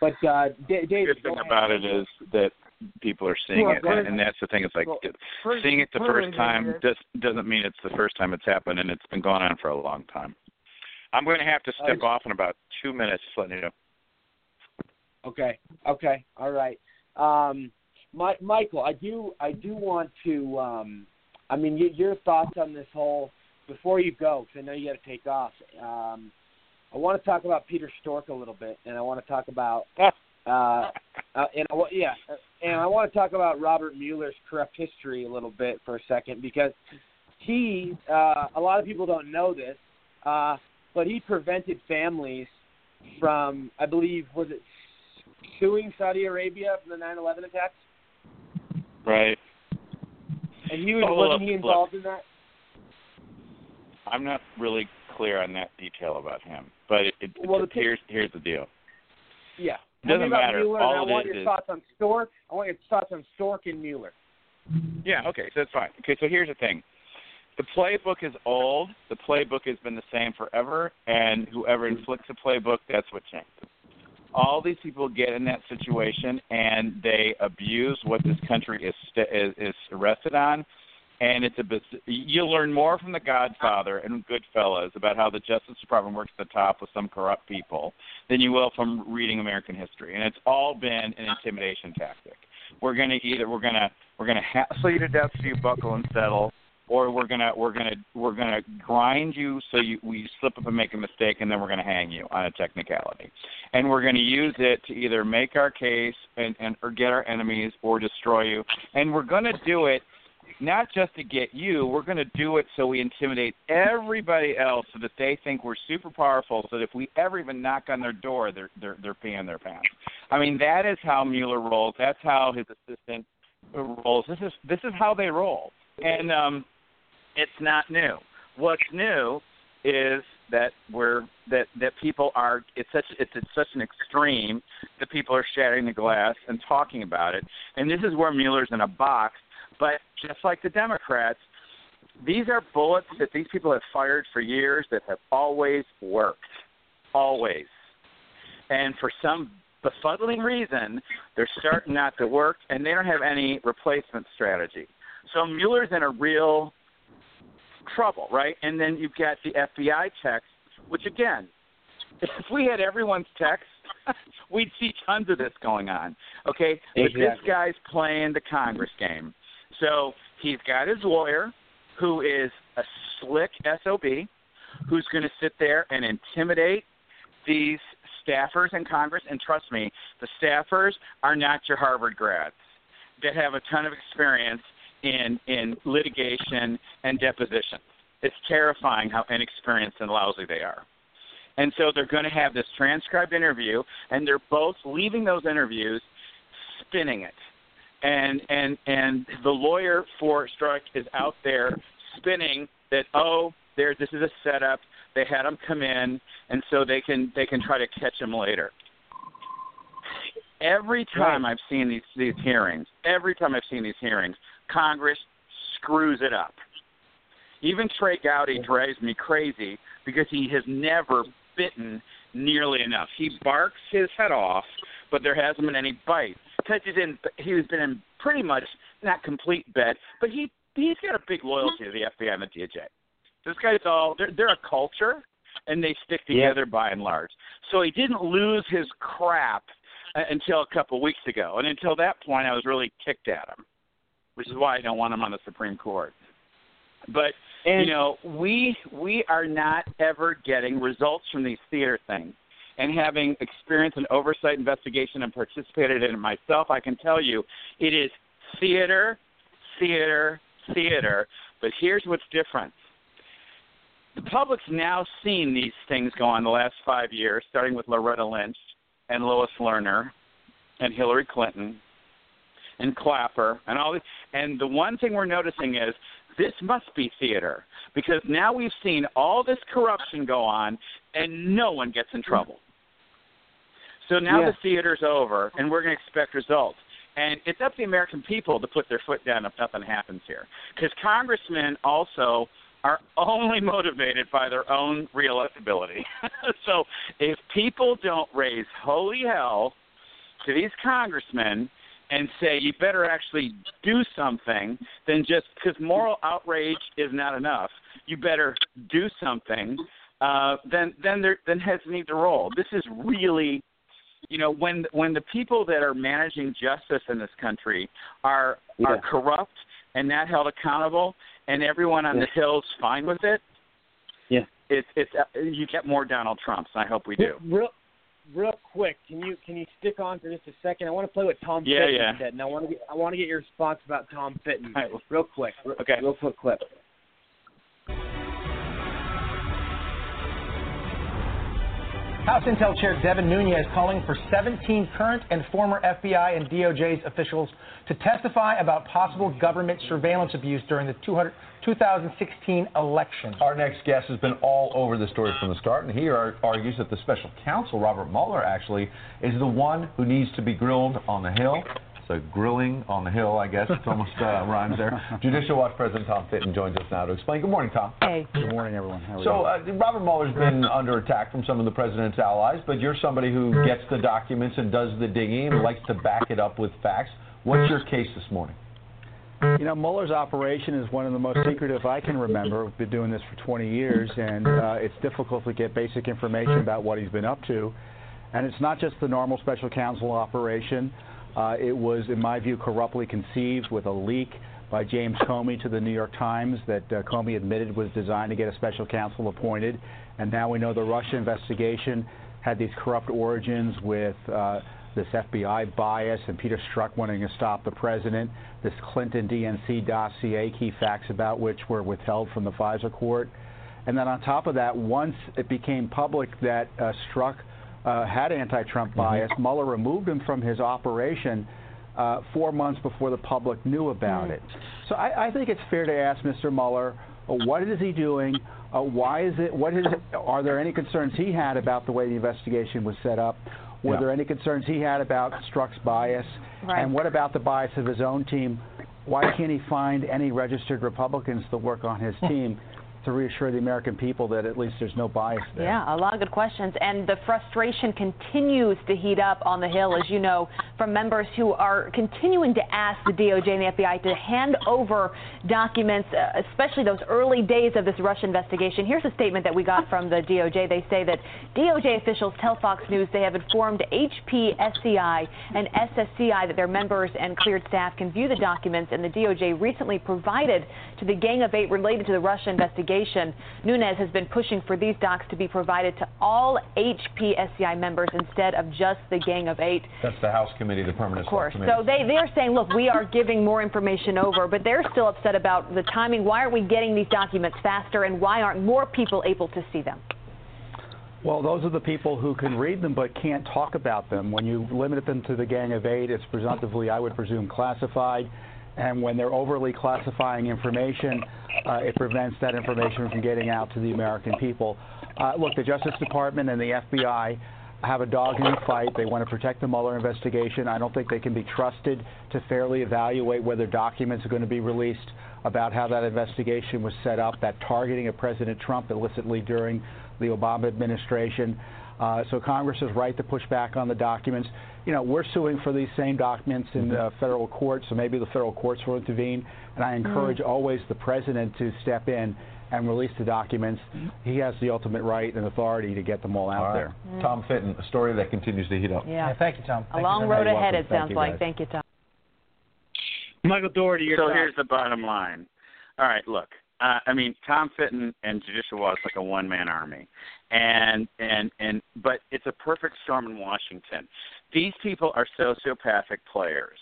but uh, D- The good thing about it is that people are seeing Well, it, and, and that's the thing. It's like Well, first- seeing it the first, time just doesn't mean it's the first time it's happened, and it's been going on for a long time. I'm going to have to step Uh, off in about two minutes. Just letting you know. Okay. Okay. All right. Um, My, Michael, I do I do want to. Um, I mean, y- your thoughts on this whole before you go, because I know you got to take off. Um, I want to talk about Peter Strzok a little bit, and I want to talk about. Uh, uh, and I, yeah, and I want to talk about Robert Mueller's corrupt history a little bit for a second because he, uh, a lot of people don't know this, uh, but he prevented families from, I believe, was it suing Saudi Arabia for the 9/11 attacks? Right. And he was Oh, wasn't look, he look. involved in that? I'm not really clear on that detail about him, but it, it, Well, the it, here's here's the deal. Yeah. It doesn't matter. Mueller, and All I want your is- thoughts on Strzok. I want your thoughts on Strzok and Mueller. Yeah, okay, so that's fine. Okay, so here's the thing. The playbook is old. The playbook has been the same forever, and whoever inflicts the playbook, that's what changes. All these people get in that situation, and they abuse what this country is st- is, is arrested on, and it's a you learn more from The Godfather and Goodfellas about how the Justice Department works at the top with some corrupt people than you will from reading American history, and it's all been an intimidation tactic. We're going to either we're going to we're to hassle you to death so you buckle and settle, or we're gonna we're gonna we're gonna grind you so you we slip up and make a mistake, and then we're gonna hang you on a technicality, and we're gonna use it to either make our case and and or get our enemies or destroy you, and we're gonna do it not just to get you. We're going to do it so we intimidate everybody else, so that they think we're super powerful. So that if we ever even knock on their door, they're they're they're peeing their pants. I mean, that is how Mueller rolls. That's how his assistant rolls. This is this is how they roll, and um, it's not new. What's new is that we're that that people are it's such it's at such an extreme that people are shattering the glass and talking about it. And this is where Mueller's in a box. But just like the Democrats, these are bullets that these people have fired for years that have always worked. Always. And for some befuddling reason, they're starting not to work and they don't have any replacement strategy. So Mueller's in a real trouble, right? And then you've got the FBI text, which again, if we had everyone's text, we'd see tons of this going on. Okay, Exactly. but this guy's playing the Congress game. So he's got his lawyer, who is a slick sob, who's going to sit there and intimidate these staffers in Congress. And trust me, the staffers are not your Harvard grads that have a ton of experience in in litigation and depositions. It's terrifying how inexperienced and lousy they are. And so they're going to have this transcribed interview, and they're both leaving those interviews spinning it. And and and the lawyer for Strzok is out there spinning that oh there this is a setup. They had him come in, and so they can they can try to catch him later. Every time I've seen these these hearings, every time I've seen these hearings, Congress screws it up. Even Trey Gowdy drives me crazy because he has never bitten nearly enough. He barks his head off, but there hasn't been any bite. Because he's in, he's been in pretty much not complete bed, but he he's got a big loyalty to the FBI and the DOJ. This guy's all they're they're a culture, and they stick together by and large. So he didn't lose his crap uh, until a couple of weeks ago, and until that point, I was really ticked at him, which is why I don't want him on the Supreme Court. But And- you know, we we are not ever getting results from these theater things. And having experience in oversight investigation and participated in it myself, I can tell you it is theater, theater, theater. But here's what's different. The public's now seen these things go on the last five years, starting with Loretta Lynch and Lois Lerner and Hillary Clinton and Clapper and all. And the one thing we're noticing is this must be theater because now we've seen all this corruption go on and no one gets in trouble. So now Yeah. the theater's over and we're going to expect results. And it's up to the American people to put their foot down if nothing happens here. Because congressmen also are only motivated by their own reelectability. so if people don't raise holy hell to these congressmen and say you better actually do something than just because moral outrage is not enough. You better do something. Uh, then then there then heads need to roll. This is really, you know, when when the people that are managing justice in this country are are corrupt and not held accountable, and everyone on the hill's fine with it. Yeah. It's it's uh, you get more Donald Trumps. I hope we do. Real, real quick, can you can you stick on for just a second? I want to play what Tom Yeah, Fitton yeah. said, and I want to get I want to get your response about Tom Fitton, All right. real quick. Real, Okay. real quick clip. House Intel Chair Devin Nunes calling for 17 current and former FBI and DOJ's officials to testify about possible government surveillance abuse during the 200 2016 election. Our next guest has been all over the story from the start, and he ar- argues that the special counsel, Robert Mueller, actually is the one who needs to be grilled on the Hill. So grilling on the Hill, I guess. It's almost uh, rhymes there. Judicial Watch President Tom Fitton joins us now to explain. Good morning, Tom. Hey. Good morning, everyone. How are So you? uh, Robert Mueller's been under attack from some of the president's allies, but you're somebody who gets the documents and does the digging and likes to back it up with facts. What's your case this morning? You know, Mueller's operation is one of the most secretive I can remember. We've been doing this for 20 years, and uh, it's difficult to get basic information about what he's been up to. And it's not just the normal special counsel operation. Uh, it was, in my view, corruptly conceived with a leak by James Comey to the New York Times that uh, Comey admitted was designed to get a special counsel appointed. And now we know the Russia investigation had these corrupt origins with uh, this FBI bias and Peter Strzok wanting to stop the president, this Clinton DNC dossier, key facts about which were withheld from the FISA court. And then on top of that, once it became public that uh, Strzok uh, had anti-Trump bias, Mueller removed him from his operation uh, four months before the public knew about it. So I, I think it's fair to ask Mr. Mueller, uh, what is he doing? Uh, why is it? What is? Are there any concerns he had about the way the investigation was set up? Were Yeah. there any concerns he had about Strzok's bias? Right. And what about the bias of his own team? Why can't he find any registered Republicans to work on his team to reassure the American people that at least there's no bias there? Yeah, a lot of good questions. And the frustration continues to heat up on the Hill, as you know, from members who are continuing to ask the DOJ and the FBI to hand over documents, uh, especially those early days of this Russia investigation. Here's a statement that we got from the DOJ. They say that DOJ officials tell Fox News they have informed HPSCI and SSCI that their members and cleared staff can view the documents, and the DOJ recently provided to the Gang of Eight related to the Russia investigation. Nunes has been pushing for these docs to be provided to all HPSCI members instead of just the Gang of Eight. That's the House Committee, the Permanent Committee. Of course. So they, they're saying, look, we are giving more information over, but they're still upset about the timing. Why aren't we getting these documents faster, and why aren't more people able to see them? Well, those are the people who can read them but can't talk about them. When you limit them to the Gang of Eight, it's presumptively, I would presume, classified. And when they're overly classifying information, uh, it prevents that information from getting out to the American people. Uh, look, the Justice Department and the FBI have a dog in the fight. They want to protect the Mueller investigation. I don't think they can be trusted to fairly evaluate whether documents are going to be released about how that investigation was set up, that targeting of President Trump illicitly during the Obama administration. Uh, so Congress is right to push back on the documents. You know, we're suing for these same documents in uh, federal court, so maybe the federal courts will intervene. And I encourage always the president to step in and release the documents. He has the ultimate right and authority to get them all out All right. there. Tom Fitton, a story that continues to heat up. Yeah. thank you, Tom. A long road You're ahead, welcome. it sounds you, like. Thank you, Tom. Michael Daugherty, your so thoughts. here's the bottom line. All right, look. Uh, I mean, Tom Fitton and Judicial Watch like a one-man army, and and and but it's a perfect storm in Washington. These people are sociopathic players.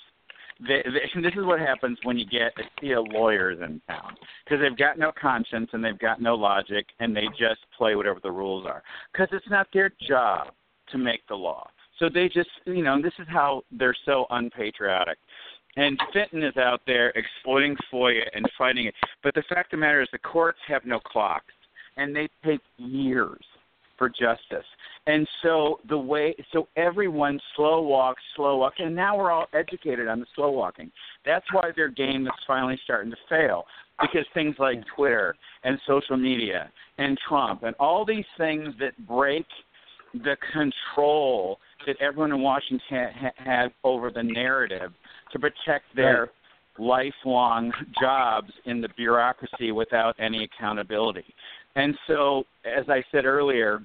They, they, this is what happens when you get a sea of lawyers in town because they've got no conscience and they've got no logic and they just play whatever the rules are because it's not their job to make the law. So they just, you know, this is how they're so unpatriotic. And Fitton is out there exploiting FOIA and fighting it. But the fact of the matter is, the courts have no clocks, and they take years for justice. And so the way, so everyone slow walk, slow walk, and now we're all educated on the slow walking. That's why their game is finally starting to fail because things like Twitter and social media and Trump and all these things that break the control that everyone in Washington ha- has over the narrative to protect their lifelong jobs in the bureaucracy without any accountability. And so, as I said earlier,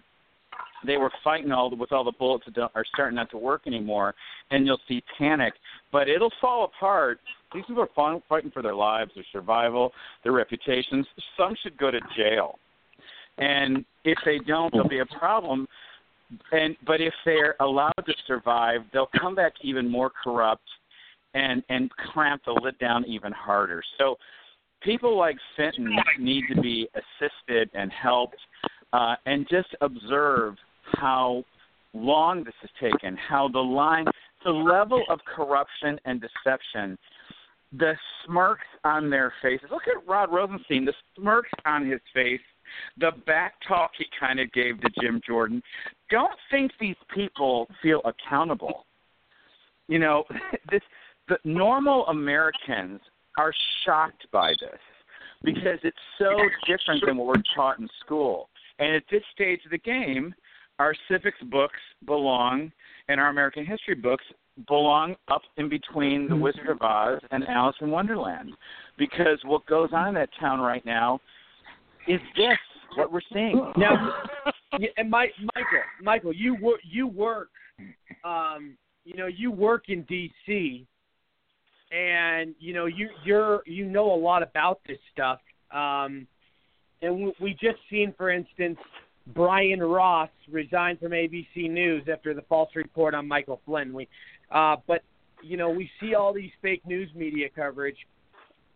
they were fighting all the, with all the bullets that are starting not to work anymore, and you'll see panic. But it'll fall apart. These people are fighting- fighting for their lives, their survival, their reputations. Some should go to jail, and if they don't, there'll be a problem. And but if they're allowed to survive, they'll come back even more corrupt and and clamp the lid down even harder. So people like Fitton need to be assisted and helped, uh, and just observe how long this has taken, how the line, the level of corruption and deception, the smirks on their faces. Look at Rod Rosenstein, the smirks on his face, the back talk he kind of gave to Jim Jordan. Don't think these people feel accountable. You know, this the normal Americans are shocked by this because it's so different than what we're taught in school. And at this stage of the game, our civics books belong and our American history books belong up in between The Wizard of Oz and Alice in Wonderland. Because what goes on in that town right now is this, what we're seeing. Now, and Mike, Michael, Michael, you work, you work, um, you know, you work in D.C. and you know you you're you know a lot about this stuff. Um, and we, we just seen, for instance, Brian Ross resigned from ABC News after the false report on Michael Flynn. We, uh, but you know, we see all these fake news media coverage.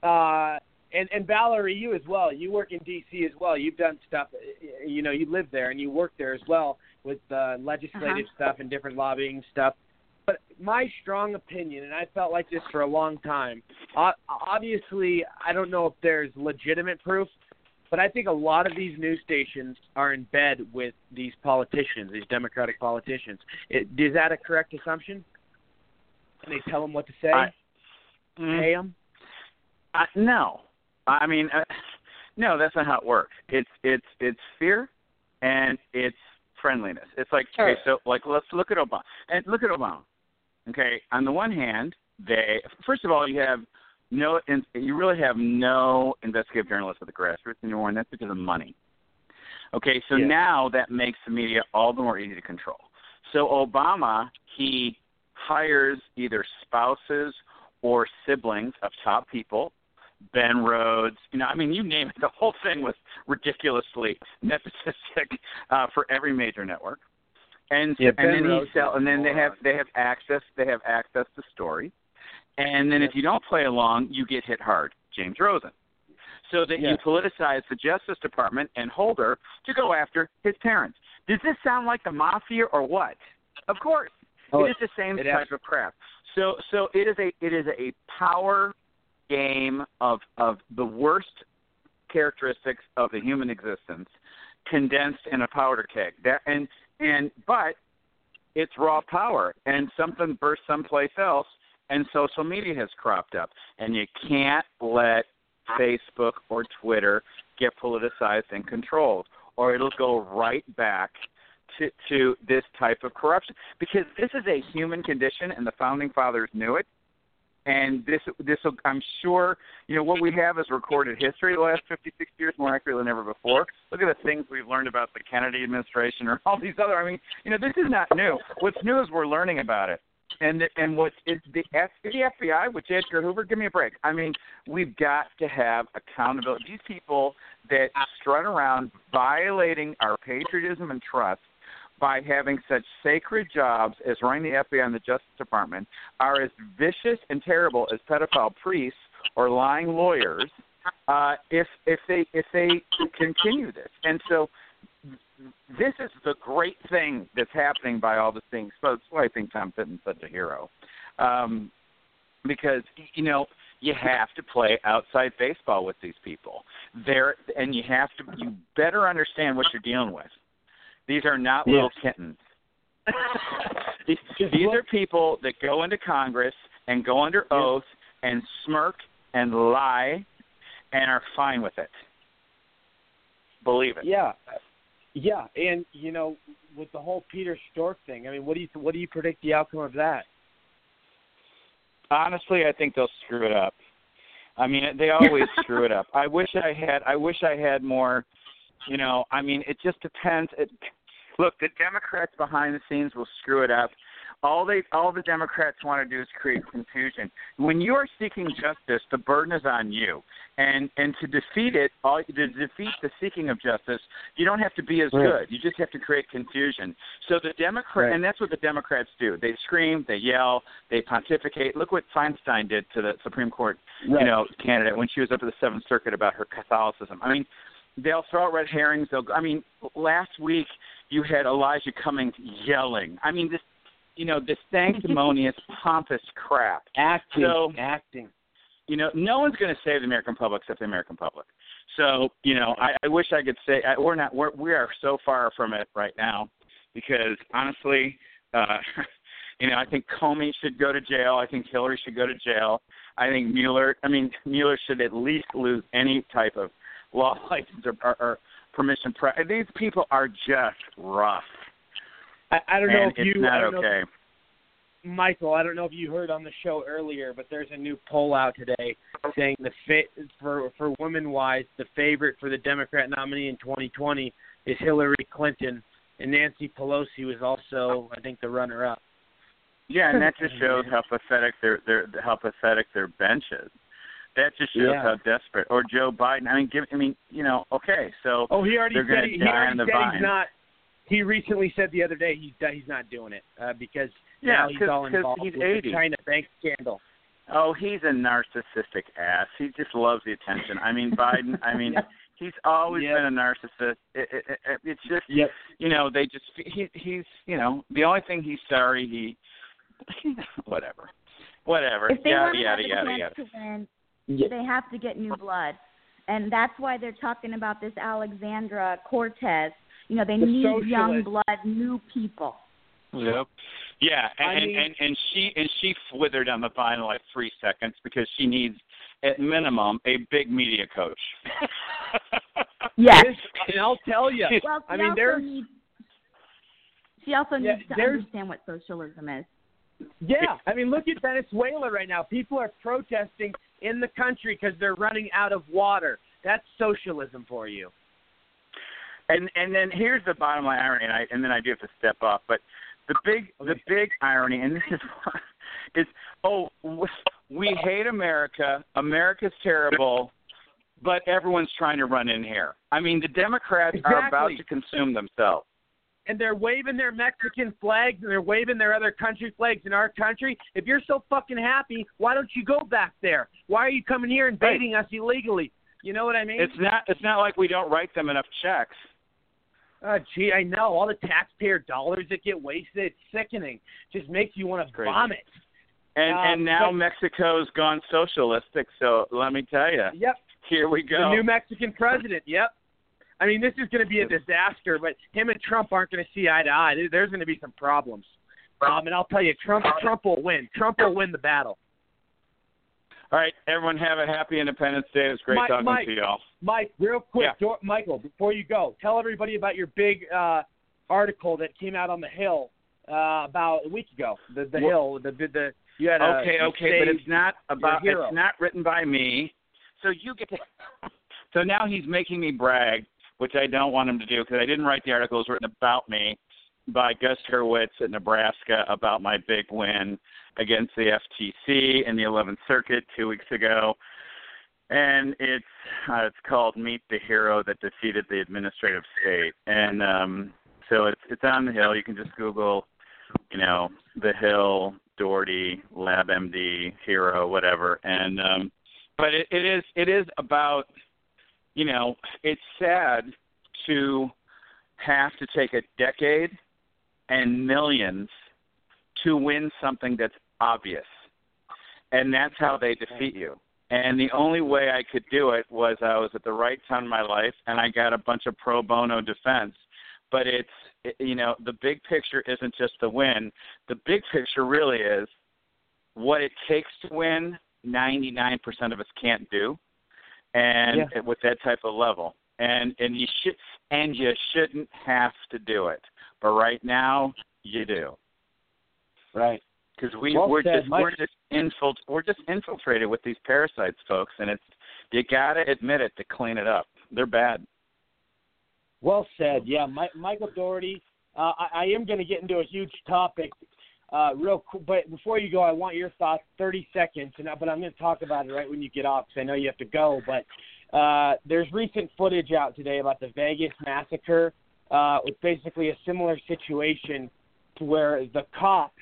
Uh, and and Valerie, you as well. You work in D.C. as well. You've done stuff. You know, you live there and you work there as well with uh, legislative Uh-huh. stuff and different lobbying stuff. But my strong opinion, and I felt like this for a long time. Uh, obviously, I don't know if there's legitimate proof, but I think a lot of these news stations are in bed with these politicians, these Democratic politicians. It, is that a correct assumption? And they tell them what to say. I- Mm. Pay 'em? Uh, no, I mean, uh, no, that's not how it works. It's it's it's fear, and it's friendliness. It's like Sure. okay, so like let's look at Obama and look at Obama. Okay, on the one hand, they first of all you have no, in, you really have no investigative journalists at the grassroots anymore, and that's because of money. Okay, so Yeah. now that makes the media all the more easy to control. So Obama, he hires either spouses or siblings of top people. Ben Rhodes, you know, I mean, you name it. The whole thing was ridiculously nepotistic uh, for every major network. And Yeah, and Ben then he sell, and then they have they have access they have access to stories. And then if you don't play along, you get hit hard. James Rosen. So that you Yes. politicize the Justice Department and Holder to go after his parents. Does this sound like the mafia or what? Of course. Oh, it is the same type of crap. So so it is a it is a power game of of the worst characteristics of the human existence condensed in a powder keg. That and and but it's raw power and something burst someplace else and social media has cropped up. And you can't let Facebook or Twitter get politicized and controlled or it'll go right back to to this type of corruption. Because this is a human condition and the founding fathers knew it and this this will I'm sure you know what we have is recorded history the last 50 60 years more accurately than ever before. Look at the things we've learned about the Kennedy administration or all these other I mean you know this is not new. What's new is we're learning about it. And and what is the the FBI with Edgar Hoover give me a break. I mean we've got to have accountability. These people that strut around violating our patriotism and trust by having such sacred jobs as running the FBI and the Justice Department are as vicious and terrible as pedophile priests or lying lawyers uh, if if they if they continue this. And so this is the great thing that's happening by all this being. That's why I think Tom Fitton's such a hero. Um, because you know you have to play outside baseball with these people. There and you have to you better understand what you're dealing with. These are not Yes. little kittens. these, these are people that go into Congress and go under oath and smirk and lie and are fine with it. Believe it. Yeah, yeah, and you know, with the whole Peter Strzok thing, I mean, what do you what do you predict the outcome of that? Honestly, I think they'll screw it up. I mean, they always screw it up. I wish I had. I wish I had more. You know, I mean, it just depends. It, look, the Democrats behind the scenes will screw it up. All they, all the Democrats want to do is create confusion. When you are seeking justice, the burden is on you, and and to defeat it, all to defeat the seeking of justice, you don't have to be as good. You just have to create confusion. So the Democrat, Right. and that's what the Democrats do. They scream, they yell, they pontificate. Look what Feinstein did to the Supreme Court, Right. you know, candidate when she was up at the Seventh Circuit about her Catholicism. I mean, they'll throw out red herrings. They'll. I mean, last week you had Elijah Cummings yelling. I mean, this, you know, this sanctimonious, pompous crap. Acting, So, acting. you know, no one's going to save the American public except the American public. So, you know, I, I wish I could say I, we're not. We're we are so far from it right now, because honestly, uh, you know, I think Comey should go to jail. I think Hillary should go to jail. I think Mueller. I mean, Mueller should at least lose any type of law license or, or, or permission. Pre- These people are just rough. I, I don't know if you. not I don't know if- okay. Michael, I don't know if you heard on the show earlier, but there's a new poll out today saying the fit for for women wise, the favorite for the Democrat nominee in 2020 is Hillary Clinton, and Nancy Pelosi was also, I think, the runner up. Yeah, and that just shows how pathetic their their how pathetic their bench is. That just shows Yeah. how desperate. Or Joe Biden. I mean, give. I mean, you know. Okay, so Oh, he already said he, he already said vine. he's not. He recently said the other day he's he's not doing it uh, because Yeah, now he's 'cause- all 'cause involved he's with 80. the China bank scandal. Oh, he's a narcissistic ass. He just loves the attention. I mean, Biden. I mean, he's always Yep. been a narcissist. It, it, it, it's just, Yep. you know, they just he he's, you know, the only thing he's sorry he, whatever, whatever, If they yada want to have yada yada yada. to win, Yeah. they have to get new blood, and that's why they're talking about this Alexandra Cortez. You know, they The need young blood, new people. Yep. Yeah, and, I and, mean- and and she and she slithered on the vine in like three seconds because she needs, at minimum, a big media coach. Yes. and I'll tell you. Well, she I mean, also there's needs she also Yeah, needs to understand what socialism is. Yeah, I mean, look at Venezuela right now. People are protesting in the country because they're running out of water. That's socialism for you. And and then here's the bottom line irony, and I and then I do have to step up. But the big the big irony, and this is why is oh we hate America. America's terrible, but everyone's trying to run in here. I mean, the Democrats are about to consume themselves. And they're waving their Mexican flags and they're waving their other country flags in our country. If you're so fucking happy, why don't you go back there? Why are you coming here and baiting us illegally? You know what I mean? It's not it's not like we don't write them enough checks. Oh, gee, I know all the taxpayer dollars that get wasted. It's sickening. Just makes you want to vomit. And Um, and now but- Mexico's gone socialistic. So let me tell you, Yep. here we go. The new Mexican president. Yep. I mean, this is going to be a disaster, but him and Trump aren't going to see eye to eye. There's going to be some problems. Um, and I'll tell you, Trump Trump will win. Trump will win the battle. All right, everyone have a happy Independence Day. It was great Mike- talking Mike, to y'all. Mike, real quick, Yeah. Dor- Michael, before you go, tell everybody about your big uh, article that came out on the Hill uh, about a week ago. The the Well- Hill, the the, the you had a, okay, okay, but it's not about. It's not written by me. So you get to. So now he's making me brag, which I don't want him to do because I didn't write the article. It was written about me by Gus Hurwitz at Nebraska about my big win against the FTC in the 11th Circuit two weeks ago. And it's uh, it's called Meet the Hero that defeated the administrative state. And um, so it's it's on the Hill. You can just Google, you know, the Hill, Daugherty, LabMD, Hero, whatever. And um, but it, it is it is about you know it's sad to have to take a decade and millions to win something that's obvious. And that's how they defeat you. and the only way i could do it was i was at the right time in my life and i got a bunch of pro bono defense. But it's you know the big picture isn't just the win. The big picture really is what it takes to win 99% of us can't do and Yeah. with that type of level and and you should and you shouldn't have to do it but right now you do right because we Well we're said, just Mike. we're just infilt we're just infiltrated with these parasites folks and it's you got to admit it to clean it up they're bad Well said. Yeah, Mi- Michael Daugherty. Uh, I, I am going to get into a huge topic uh, real quick, but before you go, I want your thoughts. Thirty seconds, and but I'm going to talk about it right when you get off because I know you have to go. But uh, there's recent footage out today about the Vegas massacre. Uh, with basically a similar situation to where the cop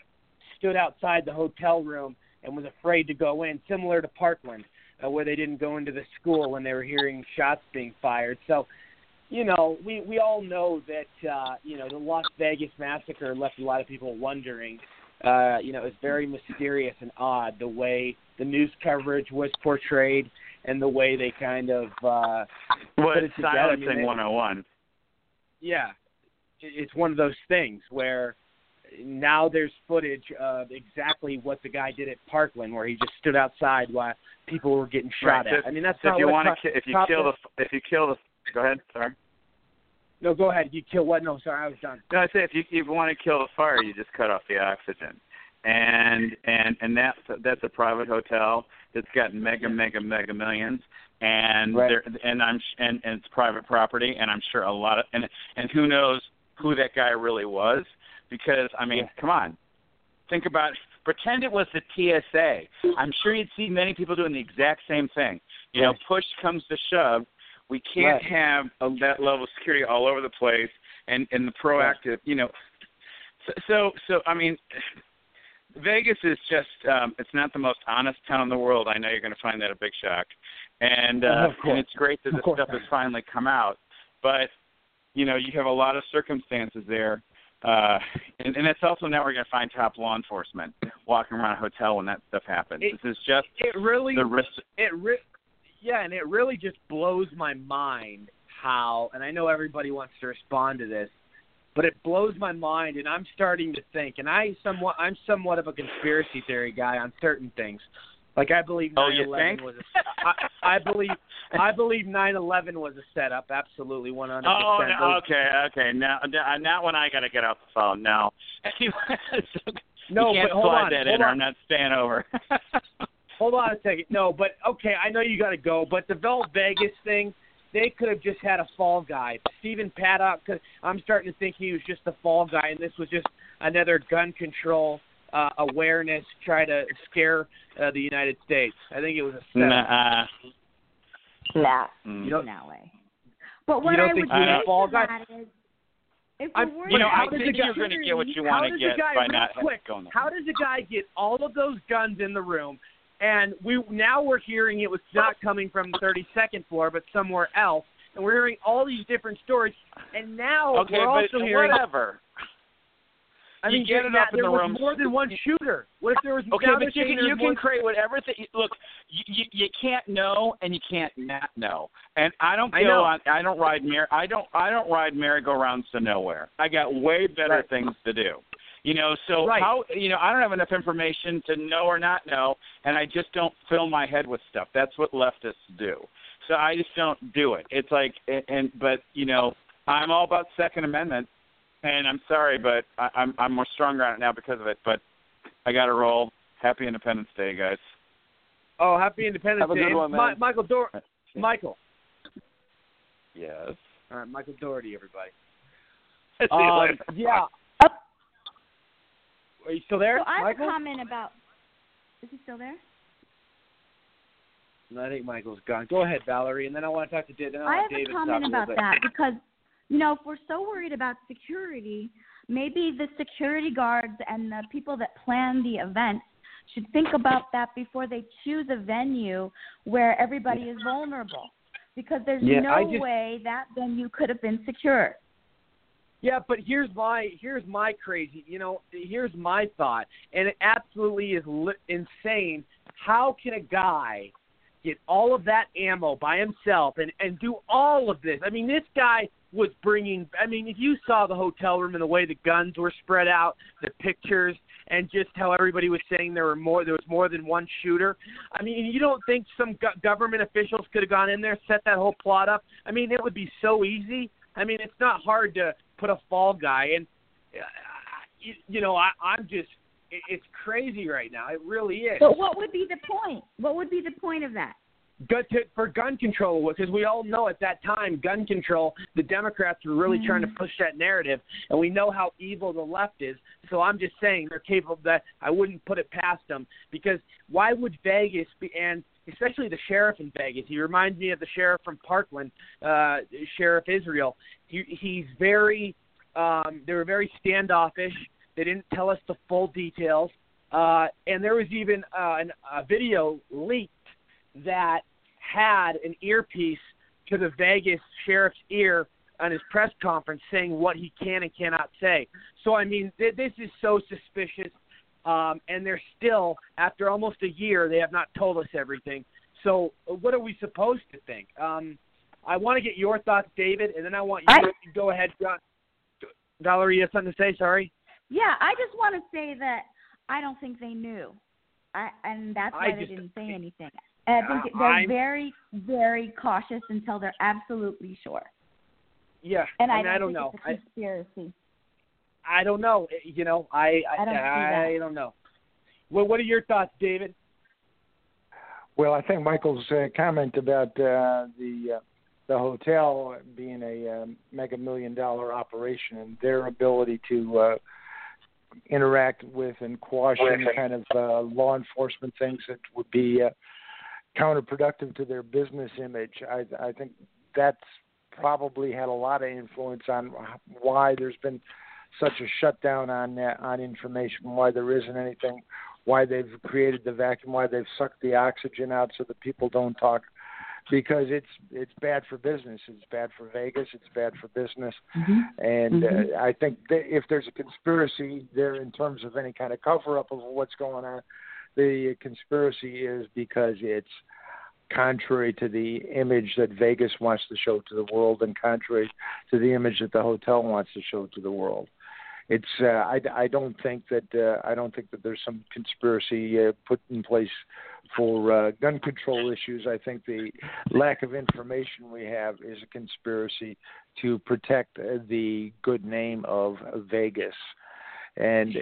stood outside the hotel room and was afraid to go in, similar to Parkland, uh, where they didn't go into the school when they were hearing shots being fired. So you know, we we all know that uh, you know the Las Vegas massacre left a lot of people wondering. Uh, you know, it's very mysterious and odd the way the news coverage was portrayed and the way they kind of uh, well it's together. I mean, silencing 101 yeah, it's one of those things where now there's footage of exactly what the guy did at Parkland, where he just stood outside while people were getting shot right. at. so, I mean, that's so not if you want to if you kill the if you kill the go ahead sorry No, go ahead. You kill what? No, sorry, I was done. No, I say if you if you want to kill the fire, you just cut off the oxygen, and and and that's that's a private hotel that's got mega mega mega millions, and Right. there and I'm and and it's private property, and I'm sure a lot of and and who knows who that guy really was, because I mean, come on, think about Pretend it was the TSA. I'm sure you'd see many people doing the exact same thing. You know, push comes to shove, we can't Right. have a, that level of security all over the place, and and the proactive. You know, so so, so I mean. Vegas is just um it's not the most honest town in the world. I know you're going to find that a big shock. And uh and it's great that this stuff has finally come out. But you know, you have a lot of circumstances there. Uh and, and it's also now we're going to find top law enforcement walking around a hotel when that stuff happens. It- this is just it really the risk it re- yeah, and it really just blows my mind how and I know everybody wants to respond to this, but it blows my mind and I'm starting to think and I somewhat I'm somewhat of a conspiracy theory guy on certain things. Like I believe Oh, 9/11 think? was a, I, I believe I believe 9/11 was a setup, absolutely 100%. Oh, no, okay, okay. Now, now, not when I got to get off the phone. No. No, you can't but hold slide on, that in, or on. I'm not staying over. Hold on a second. No, but okay, I know you got to go, but the Vel Vegas thing, they could have just had a fall guy. Stephen Paddock, could, I'm starting to think he was just the fall guy, and this was just another gun control uh, awareness, try to scare uh, the United States. I think it was a setup. Nah. Nah, Mm. You don't- no way. But You what don't I think would he's a say fall guy? that is, if I'm- we're worried you know, I how does about think the guy- you're going to get what you want to get guy, by not quick, going there. how does the guy get all of those guns in the room? And we now we're hearing it was not coming from the 32nd floor, but somewhere else. And we're hearing all these different stories. And now Okay, we're also hearing whatever. I You mean, get it up in there the was more than one shooter. What if there was? Okay, but you can you can create whatever thing. Look, you, you you can't know and you can't not know. And I don't I go know. on. I don't ride mer. I don't I don't ride merry-go-rounds to nowhere. I got way better Right. things to do. You know, so Right. how you know I don't have enough information to know or not know, and I just don't fill my head with stuff. That's what leftists do. So I just don't do it. It's like and, and but you know I'm all about Second Amendment, and I'm sorry, but I, I'm I'm more stronger on it now because of it. But I got to roll. Happy Independence Day, guys. Oh, happy Independence Have a good Day, one, Mi- man. Michael Dor- Michael. Yes. All right, Michael Daugherty, everybody. Um, yeah. Are you still there, So I have Michael? a comment about. Is he still there? I think Michael's gone. Go ahead, Valerie, and then I want to talk to David. I, I have David a comment about that because, you know, if we're so worried about security, maybe the security guards and the people that plan the event should think about that before they choose a venue where everybody is vulnerable. Because there's Yeah, no just- way that venue could have been secure. Yeah, but here's my here's my crazy. You know, here's my thought, and it absolutely is li- insane. How can a guy get all of that ammo by himself and and do all of this? I mean, this guy was bringing. I mean, if you saw the hotel room and the way the guns were spread out, the pictures, and just how everybody was saying there were more, there was more than one shooter. I mean, you don't think some go- government officials could have gone in there, set that whole plot up? I mean, it would be so easy. I mean, it's not hard to put a fall guy and uh, you, you know I, I'm just it, it's crazy right now. It really is. But what would be the point? What would be the point of that? Gun to, for gun control because we all know at that time gun control the Democrats were really trying to push that narrative and we know how evil the left is so I'm just saying they're capable of that I wouldn't put it past them because why would Vegas be and especially the sheriff in Vegas. He reminds me of the sheriff from Parkland uh Sheriff Israel. He, he's very um they were very standoffish. They didn't tell us the full details. Uh and there was even uh, an, a video leaked that had an earpiece to the Vegas sheriff's ear on his press conference saying what he can and cannot say. So I mean, th- this is so suspicious, um, and they're still after almost a year they have not told us everything. So what are we supposed to think? Um, I want to get your thoughts, David, and then I want you I- to go ahead. John. Valerie, you have something to say? Sorry. Yeah, I just want to say that I don't think they knew, I, and that's I why they just- didn't say anything. I think Uh, they're I'm- very, very cautious until they're absolutely sure. Yeah, And I, I, mean, I don't know. It's a I, conspiracy. I don't know. You know, I I, I don't see I, don't know. Well, what are your thoughts, David? Well, I think Michael's uh, comment about uh, the uh, the hotel being a um, mega million dollar operation and their ability to uh, interact with and quash any kind of uh, law enforcement things that would be uh, counterproductive to their business image. I, I think that's probably had a lot of influence on why there's been such a shutdown on uh, on information, why there isn't anything, why they've created the vacuum, why they've sucked the oxygen out so that people don't talk because it's it's bad for business. It's bad for Vegas. It's bad for business. Mm-hmm. And Mhm. Uh, I think that if there's a conspiracy there in terms of any kind of cover up of what's going on, the conspiracy is because it's contrary to the image that Vegas wants to show to the world, and contrary to the image that the hotel wants to show to the world. It's uh, I, I don't think that uh, I don't think that there's some conspiracy uh, put in place for uh, gun control issues. I think the lack of information we have is a conspiracy to protect uh, the good name of Vegas. And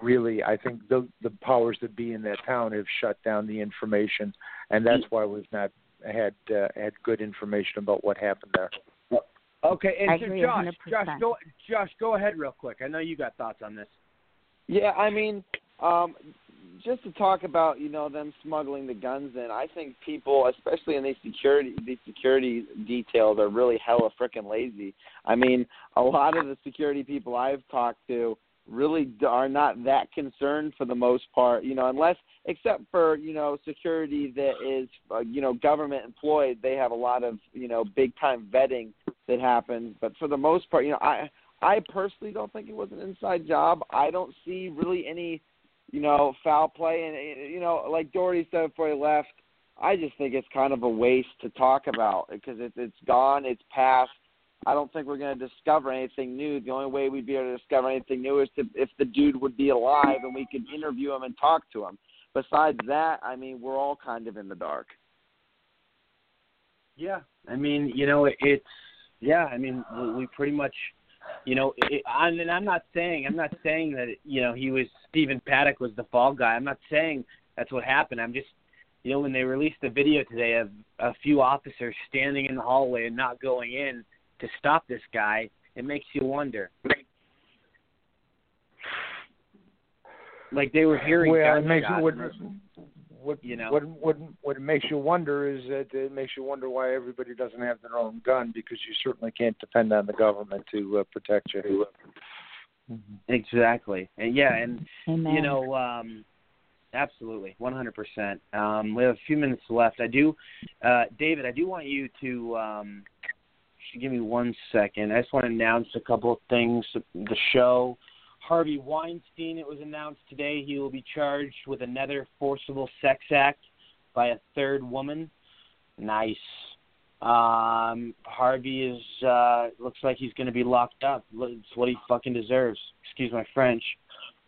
really, I think the the powers that be in that town have shut down the information, and that's why we've not had uh, had good information about what happened there. Okay, and I so agree Josh, 100%. Josh, go, Josh, go ahead real quick. I know you got thoughts on this. Yeah, I mean, um, just to talk about you know them smuggling the guns in, I think people, especially in these security these security details, are really hella freaking lazy. I mean, a lot of the security people I've talked to really d- are not that concerned for the most part. You know, unless except for you know security that is uh, you know government employed, they have a lot of you know big time vetting that happens. But for the most part, you know, I I personally don't think it was an inside job. I don't see really any, you know, foul play. And you know, like Daugherty said before he left, I just think it's kind of a waste to talk about because it's it's gone, it's past. I don't think we're going to discover anything new. The only way we'd be able to discover anything new is to, if the dude would be alive and we could interview him and talk to him. Besides that, I mean, we're all kind of in the dark. Yeah, I mean, you know, it's yeah. I mean, we, we pretty much, you know, it, I mean, I'm not saying I'm not saying that you know he was Stephen Paddock was the fall guy. I'm not saying that's what happened. I'm just, you know, when they released the video today of a few officers standing in the hallway and not going in to stop this guy, it makes you wonder. Like they were hearing well, it makes what and what you know. what what what it makes you wonder is that it makes you wonder why everybody doesn't have their own gun because you certainly can't depend on the government to uh, protect you. Exactly. And yeah, and Amen. you know, um absolutely, 100%. Um we have a few minutes left. I do uh David, I do want you to um give me one second. I just want to announce a couple of things. The show Harvey Weinstein, it was announced today he will be charged with another forcible sex act by a third woman. Nice. Um, Harvey is uh, looks like he's going to be locked up. It's what he fucking deserves. Excuse my French.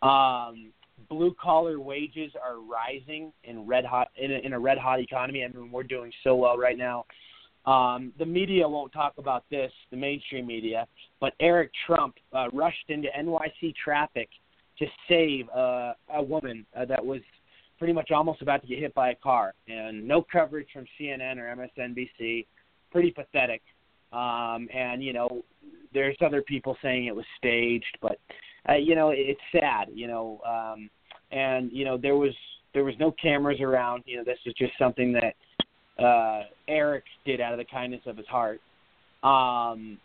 Um, blue collar wages are rising in red hot in a, in a red hot economy. I mean, we're doing so well right now. Um, the media won't talk about this, the mainstream media, but Eric Trump uh, rushed into NYC traffic to save uh, a woman uh, that was pretty much almost about to get hit by a car, and no coverage from CNN or MSNBC. Pretty pathetic. Um, and you know, there's other people saying it was staged, but uh, you know, it's sad. You know, um, and you know, there was there was no cameras around. You know, this was just something that uh, Eric did out of the kindness of his heart. Um,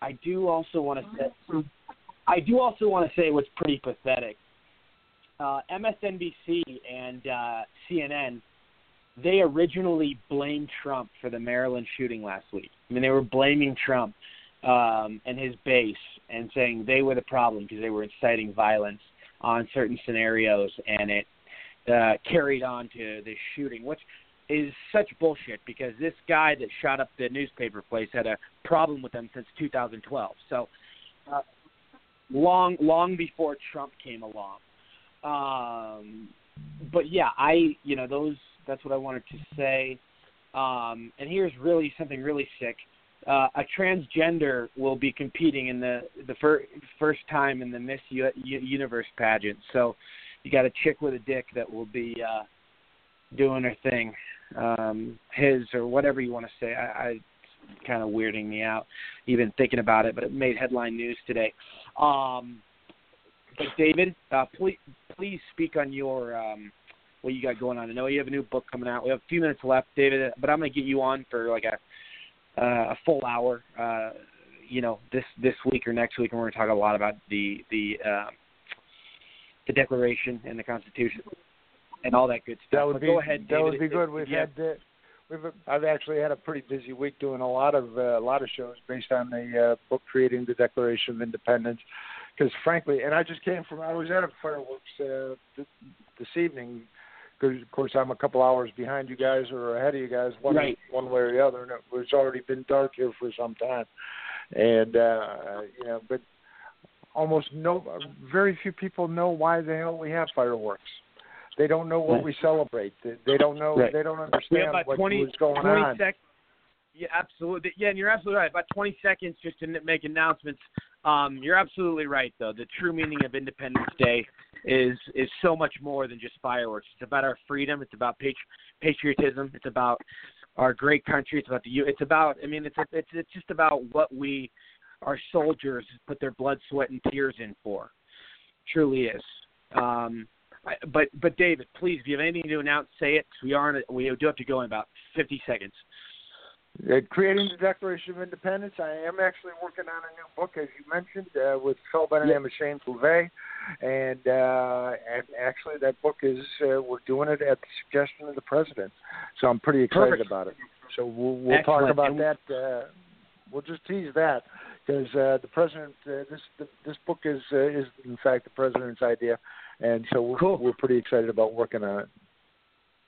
I do also want to say, I do also want to say what's pretty pathetic. Uh, MSNBC and uh, CNN, they originally blamed Trump for the Maryland shooting last week. I mean, they were blaming Trump um, and his base and saying they were the problem because they were inciting violence on certain scenarios, and it uh, carried on to the shooting, which is such bullshit because this guy that shot up the newspaper place had a problem with them since 2012. So uh, long, long before Trump came along. Um, but yeah, I, you know, those. That's what I wanted to say. Um, and here's really something really sick. Uh, a transgender will be competing in the the fir- first time in the Miss U- Universe pageant. So you got a chick with a dick that will be uh, doing her thing, um, his or whatever you want to say. I, I kind of weirding me out even thinking about it, but it made headline news today. Um, But David, uh, please please speak on your um, what you got going on. I know you have a new book coming out. We have a few minutes left, David, but I'm going to get you on for like a uh, a full hour. Uh, you know, this this week or next week, and we're going to talk a lot about the the uh, the Declaration and the Constitution and all that good stuff. That would but be go ahead, that David. would be good. We've yeah. had uh, we've I've actually had a pretty busy week doing a lot of uh, a lot of shows based on the uh, book creating the Declaration of Independence. Because frankly, and I just came from I was at a fireworks uh, this, this evening. Because of course I'm a couple hours behind you guys or ahead of you guys, one Right. one way or the other, and it's already been dark here for some time. And uh, you know, but almost no, very few people know why the hell we have fireworks. They don't know what Right. we celebrate. They, they don't know. Right. They don't understand about what, 20, what's going 20 on. Sec- yeah, absolutely. Yeah, and you're absolutely right. About 20 seconds just to n- make announcements. Um, you're absolutely right, though. The true meaning of Independence Day is is so much more than just fireworks. It's about our freedom. It's about patri- patriotism. It's about our great country. It's about the. U- It's about. I mean, it's it's it's just about what we, our soldiers, put their blood, sweat, and tears in for. Truly is. Um, I, but but David, please, if you have anything to announce, say it. 'cause we are in a, we do have to go in about 50 seconds. Uh, creating the Declaration of Independence. I am actually working on a new book, as you mentioned, uh, with a fellow by the Yeah. name Shane Bouvet, and uh, and actually that book is uh, we're doing it at the suggestion of the president. So I'm pretty excited Perfect. about it. So we'll we'll talk about And- that. Uh, we'll just tease that because uh, the president this this book is uh, is in fact the president's idea, and so we're, we're pretty excited about working on it.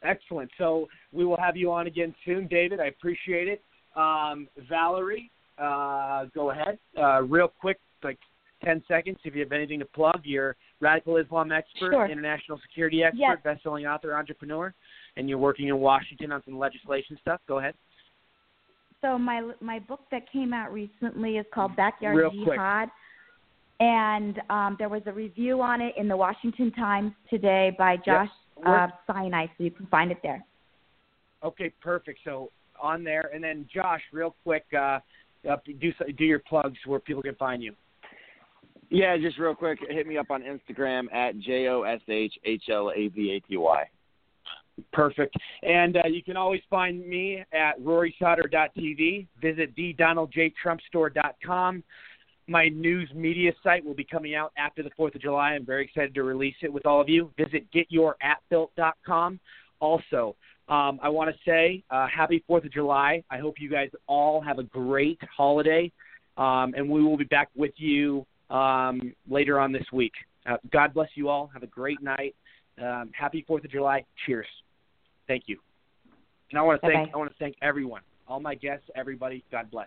Excellent. So we will have you on again soon, David. I appreciate it. Um, Valerie, uh, go ahead. Uh, real quick, like 10 seconds, if you have anything to plug. You're radical Islam expert, Sure. international security expert, Yes. best-selling author, entrepreneur, and you're working in Washington on some legislation stuff. Go ahead. So my my book that came out recently is called Backyard Real quick. Jihad, and um, there was a review on it in the Washington Times today by Josh Where- uh, Sinai, so you can find it there. Okay, perfect. So on there, and then Josh, real quick, uh, uh, do do your plugs where people can find you. Yeah, just real quick, hit me up on Instagram at J O S H H L A V A T Y. Perfect. And uh, you can always find me at RorySauter.tv. Visit thedonaldjtrumpstore.com. My news media site will be coming out after the 4th of July. I'm very excited to release it with all of you. Visit getyourappbuilt.com. Also, um, I want to say uh, happy 4th of July. I hope you guys all have a great holiday. Um, and we will be back with you um, later on this week. Uh, God bless you all. Have a great night. Um, happy Fourth of July. Cheers. Thank you. And I want to thank Bye-bye. I want to thank everyone, all my guests, everybody. God bless.